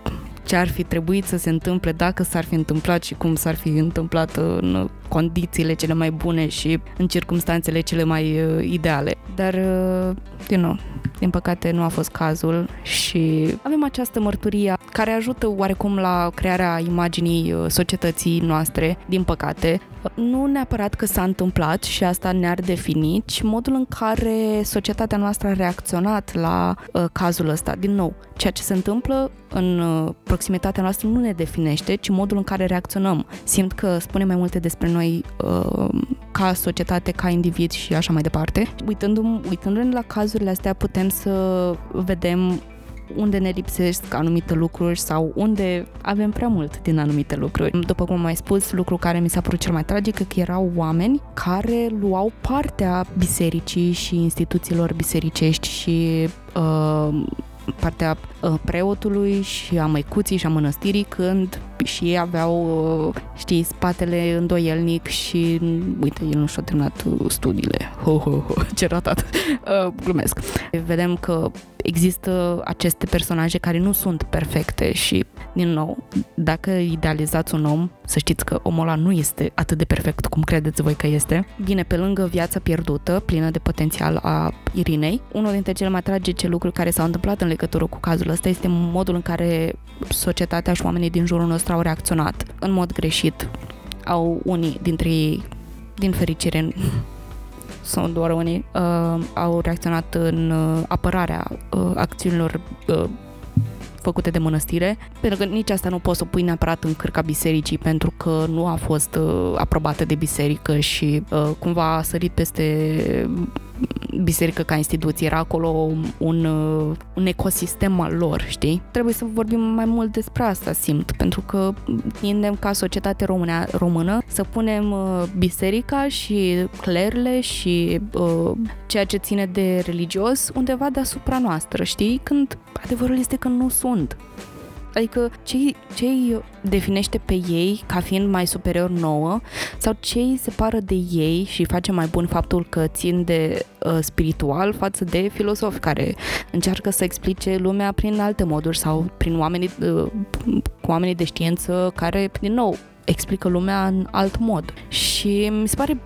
ce ar fi trebuit să se întâmple dacă s-ar fi întâmplat și cum s-ar fi întâmplat în condițiile cele mai bune și în circunstanțele cele mai uh, ideale. Dar, uh, din nou, din păcate nu a fost cazul și avem această mărturie care ajută oarecum la crearea imaginii uh, societății noastre, din păcate. Nu neapărat că s-a întâmplat și asta ne-ar defini, ci modul în care societatea noastră a reacționat la uh, cazul ăsta. Din nou, ceea ce se întâmplă în uh, proximitatea noastră nu ne definește, ci modul în care reacționăm. Simt că spune mai multe despre noi uh, ca societate, ca individ și așa mai departe. Uitându-ne, uitându-ne la cazurile astea putem să vedem unde ne lipsesc anumite lucruri sau unde avem prea mult din anumite lucruri. După cum am mai spus, lucru care mi s-a părut cel mai tragic că erau oameni care luau partea bisericii și instituțiilor bisericești și uh, partea uh, preotului și a măicuții și a mănăstirii când și ei aveau, uh, știi, spatele îndoielnic și uite, el nu și-a terminat uh, studiile. Ho, ho, ho, ce ratat. Uh, glumesc. Vedem că există aceste personaje care nu sunt perfecte și, din nou, dacă idealizați un om, să știți că omul ăla nu este atât de perfect cum credeți voi că este. Vine pe lângă viața pierdută, plină de potențial a Irinei. Unul dintre cele mai tragice lucruri care s-au întâmplat în legătură cu cazul ăsta este modul în care societatea și oamenii din jurul nostru au reacționat în mod greșit. Au unii dintre ei, din fericire, sunt doar unii, uh, au reacționat în uh, apărarea uh, acțiunilor uh, făcute de mănăstire, pentru că nici asta nu poți să o pui neapărat în cârca bisericii, pentru că nu a fost uh, aprobată de biserică și uh, cumva a sărit peste biserică ca instituție, era acolo un, uh, un ecosistem al lor, știi? Trebuie să vorbim mai mult despre asta, simt, pentru că tindem ca societate română, română să punem uh, biserica și clerele și uh, ceea ce ține de religios undeva deasupra noastră, știi? Când adevărul este că nu sunt. Adică ce îi definește pe ei ca fiind mai superior nouă sau ce îi separă de ei și face mai bun faptul că țin de uh, spiritual față de filosofi care încearcă să explice lumea prin alte moduri sau prin oamenii, uh, cu oamenii de știință care, din nou, explică lumea în alt mod. Și mi se pare,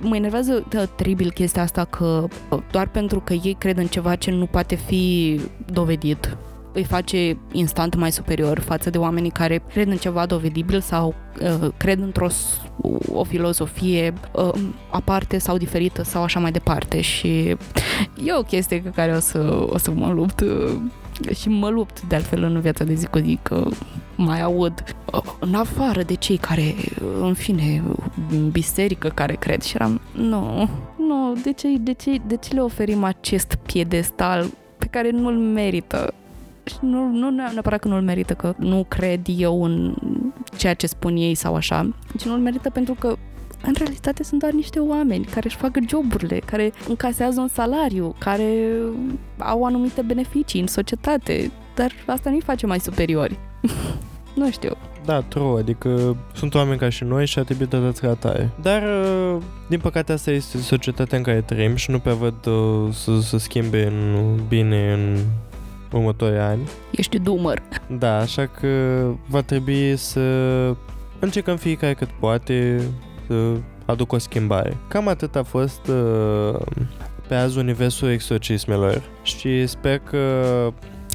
mă enervează teribil chestia asta că uh, doar pentru că ei cred în ceva ce nu poate fi dovedit îi face instant mai superior față de oamenii care cred în ceva dovedibil sau uh, cred într-o o filozofie uh, aparte sau diferită sau așa mai departe și e o chestie cu care o să, o să mă lupt uh, și mă lupt de altfel în viața de zi cu zi că mai aud uh, în afară de cei care, în fine, în biserică care cred și eram, nu, nu, de ce, de ce, de ce le oferim acest piedestal pe care nu-l merită? Și nu, nu neapărat că nu-l merită, că nu cred eu în ceea ce spun ei sau așa, ci nu-l merită pentru că în realitate sunt doar niște oameni care își fac joburile, care încasează un salariu, care au anumite beneficii în societate, dar asta nu-i face mai superiori. nu știu. Da, true, adică sunt oameni ca și noi și ar trebui tratați ca atare. Dar, uh, din păcate, asta este societatea în care trăim și nu pe văd uh, să, să schimbe în bine în următorii ani. Ești dumăr. Da, așa că va trebui să încercăm fiecare cât poate să aduc o schimbare. Cam atât a fost uh, pe azi universul exorcismelor și sper că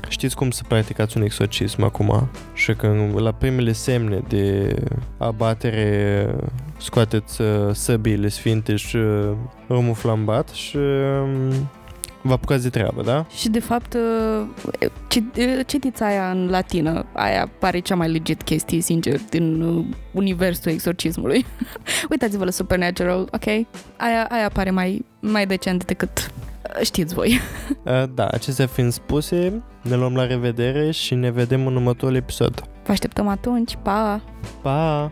știți cum să practicați un exorcism acum și că la primele semne de abatere scoateți uh, săbiile sfinte și uh, rumul flambat și uh, vă apucați de treabă, da? Și de fapt, uh, uh, citiți aia în latină. Aia pare cea mai legit chestie, sincer, din uh, universul exorcismului. Uitați-vă la Supernatural, ok? Aia, aia pare mai, mai decent decât știți voi. Da, acestea fiind spuse, ne luăm la revedere și ne vedem în următorul episod. Vă așteptăm atunci, pa! Pa!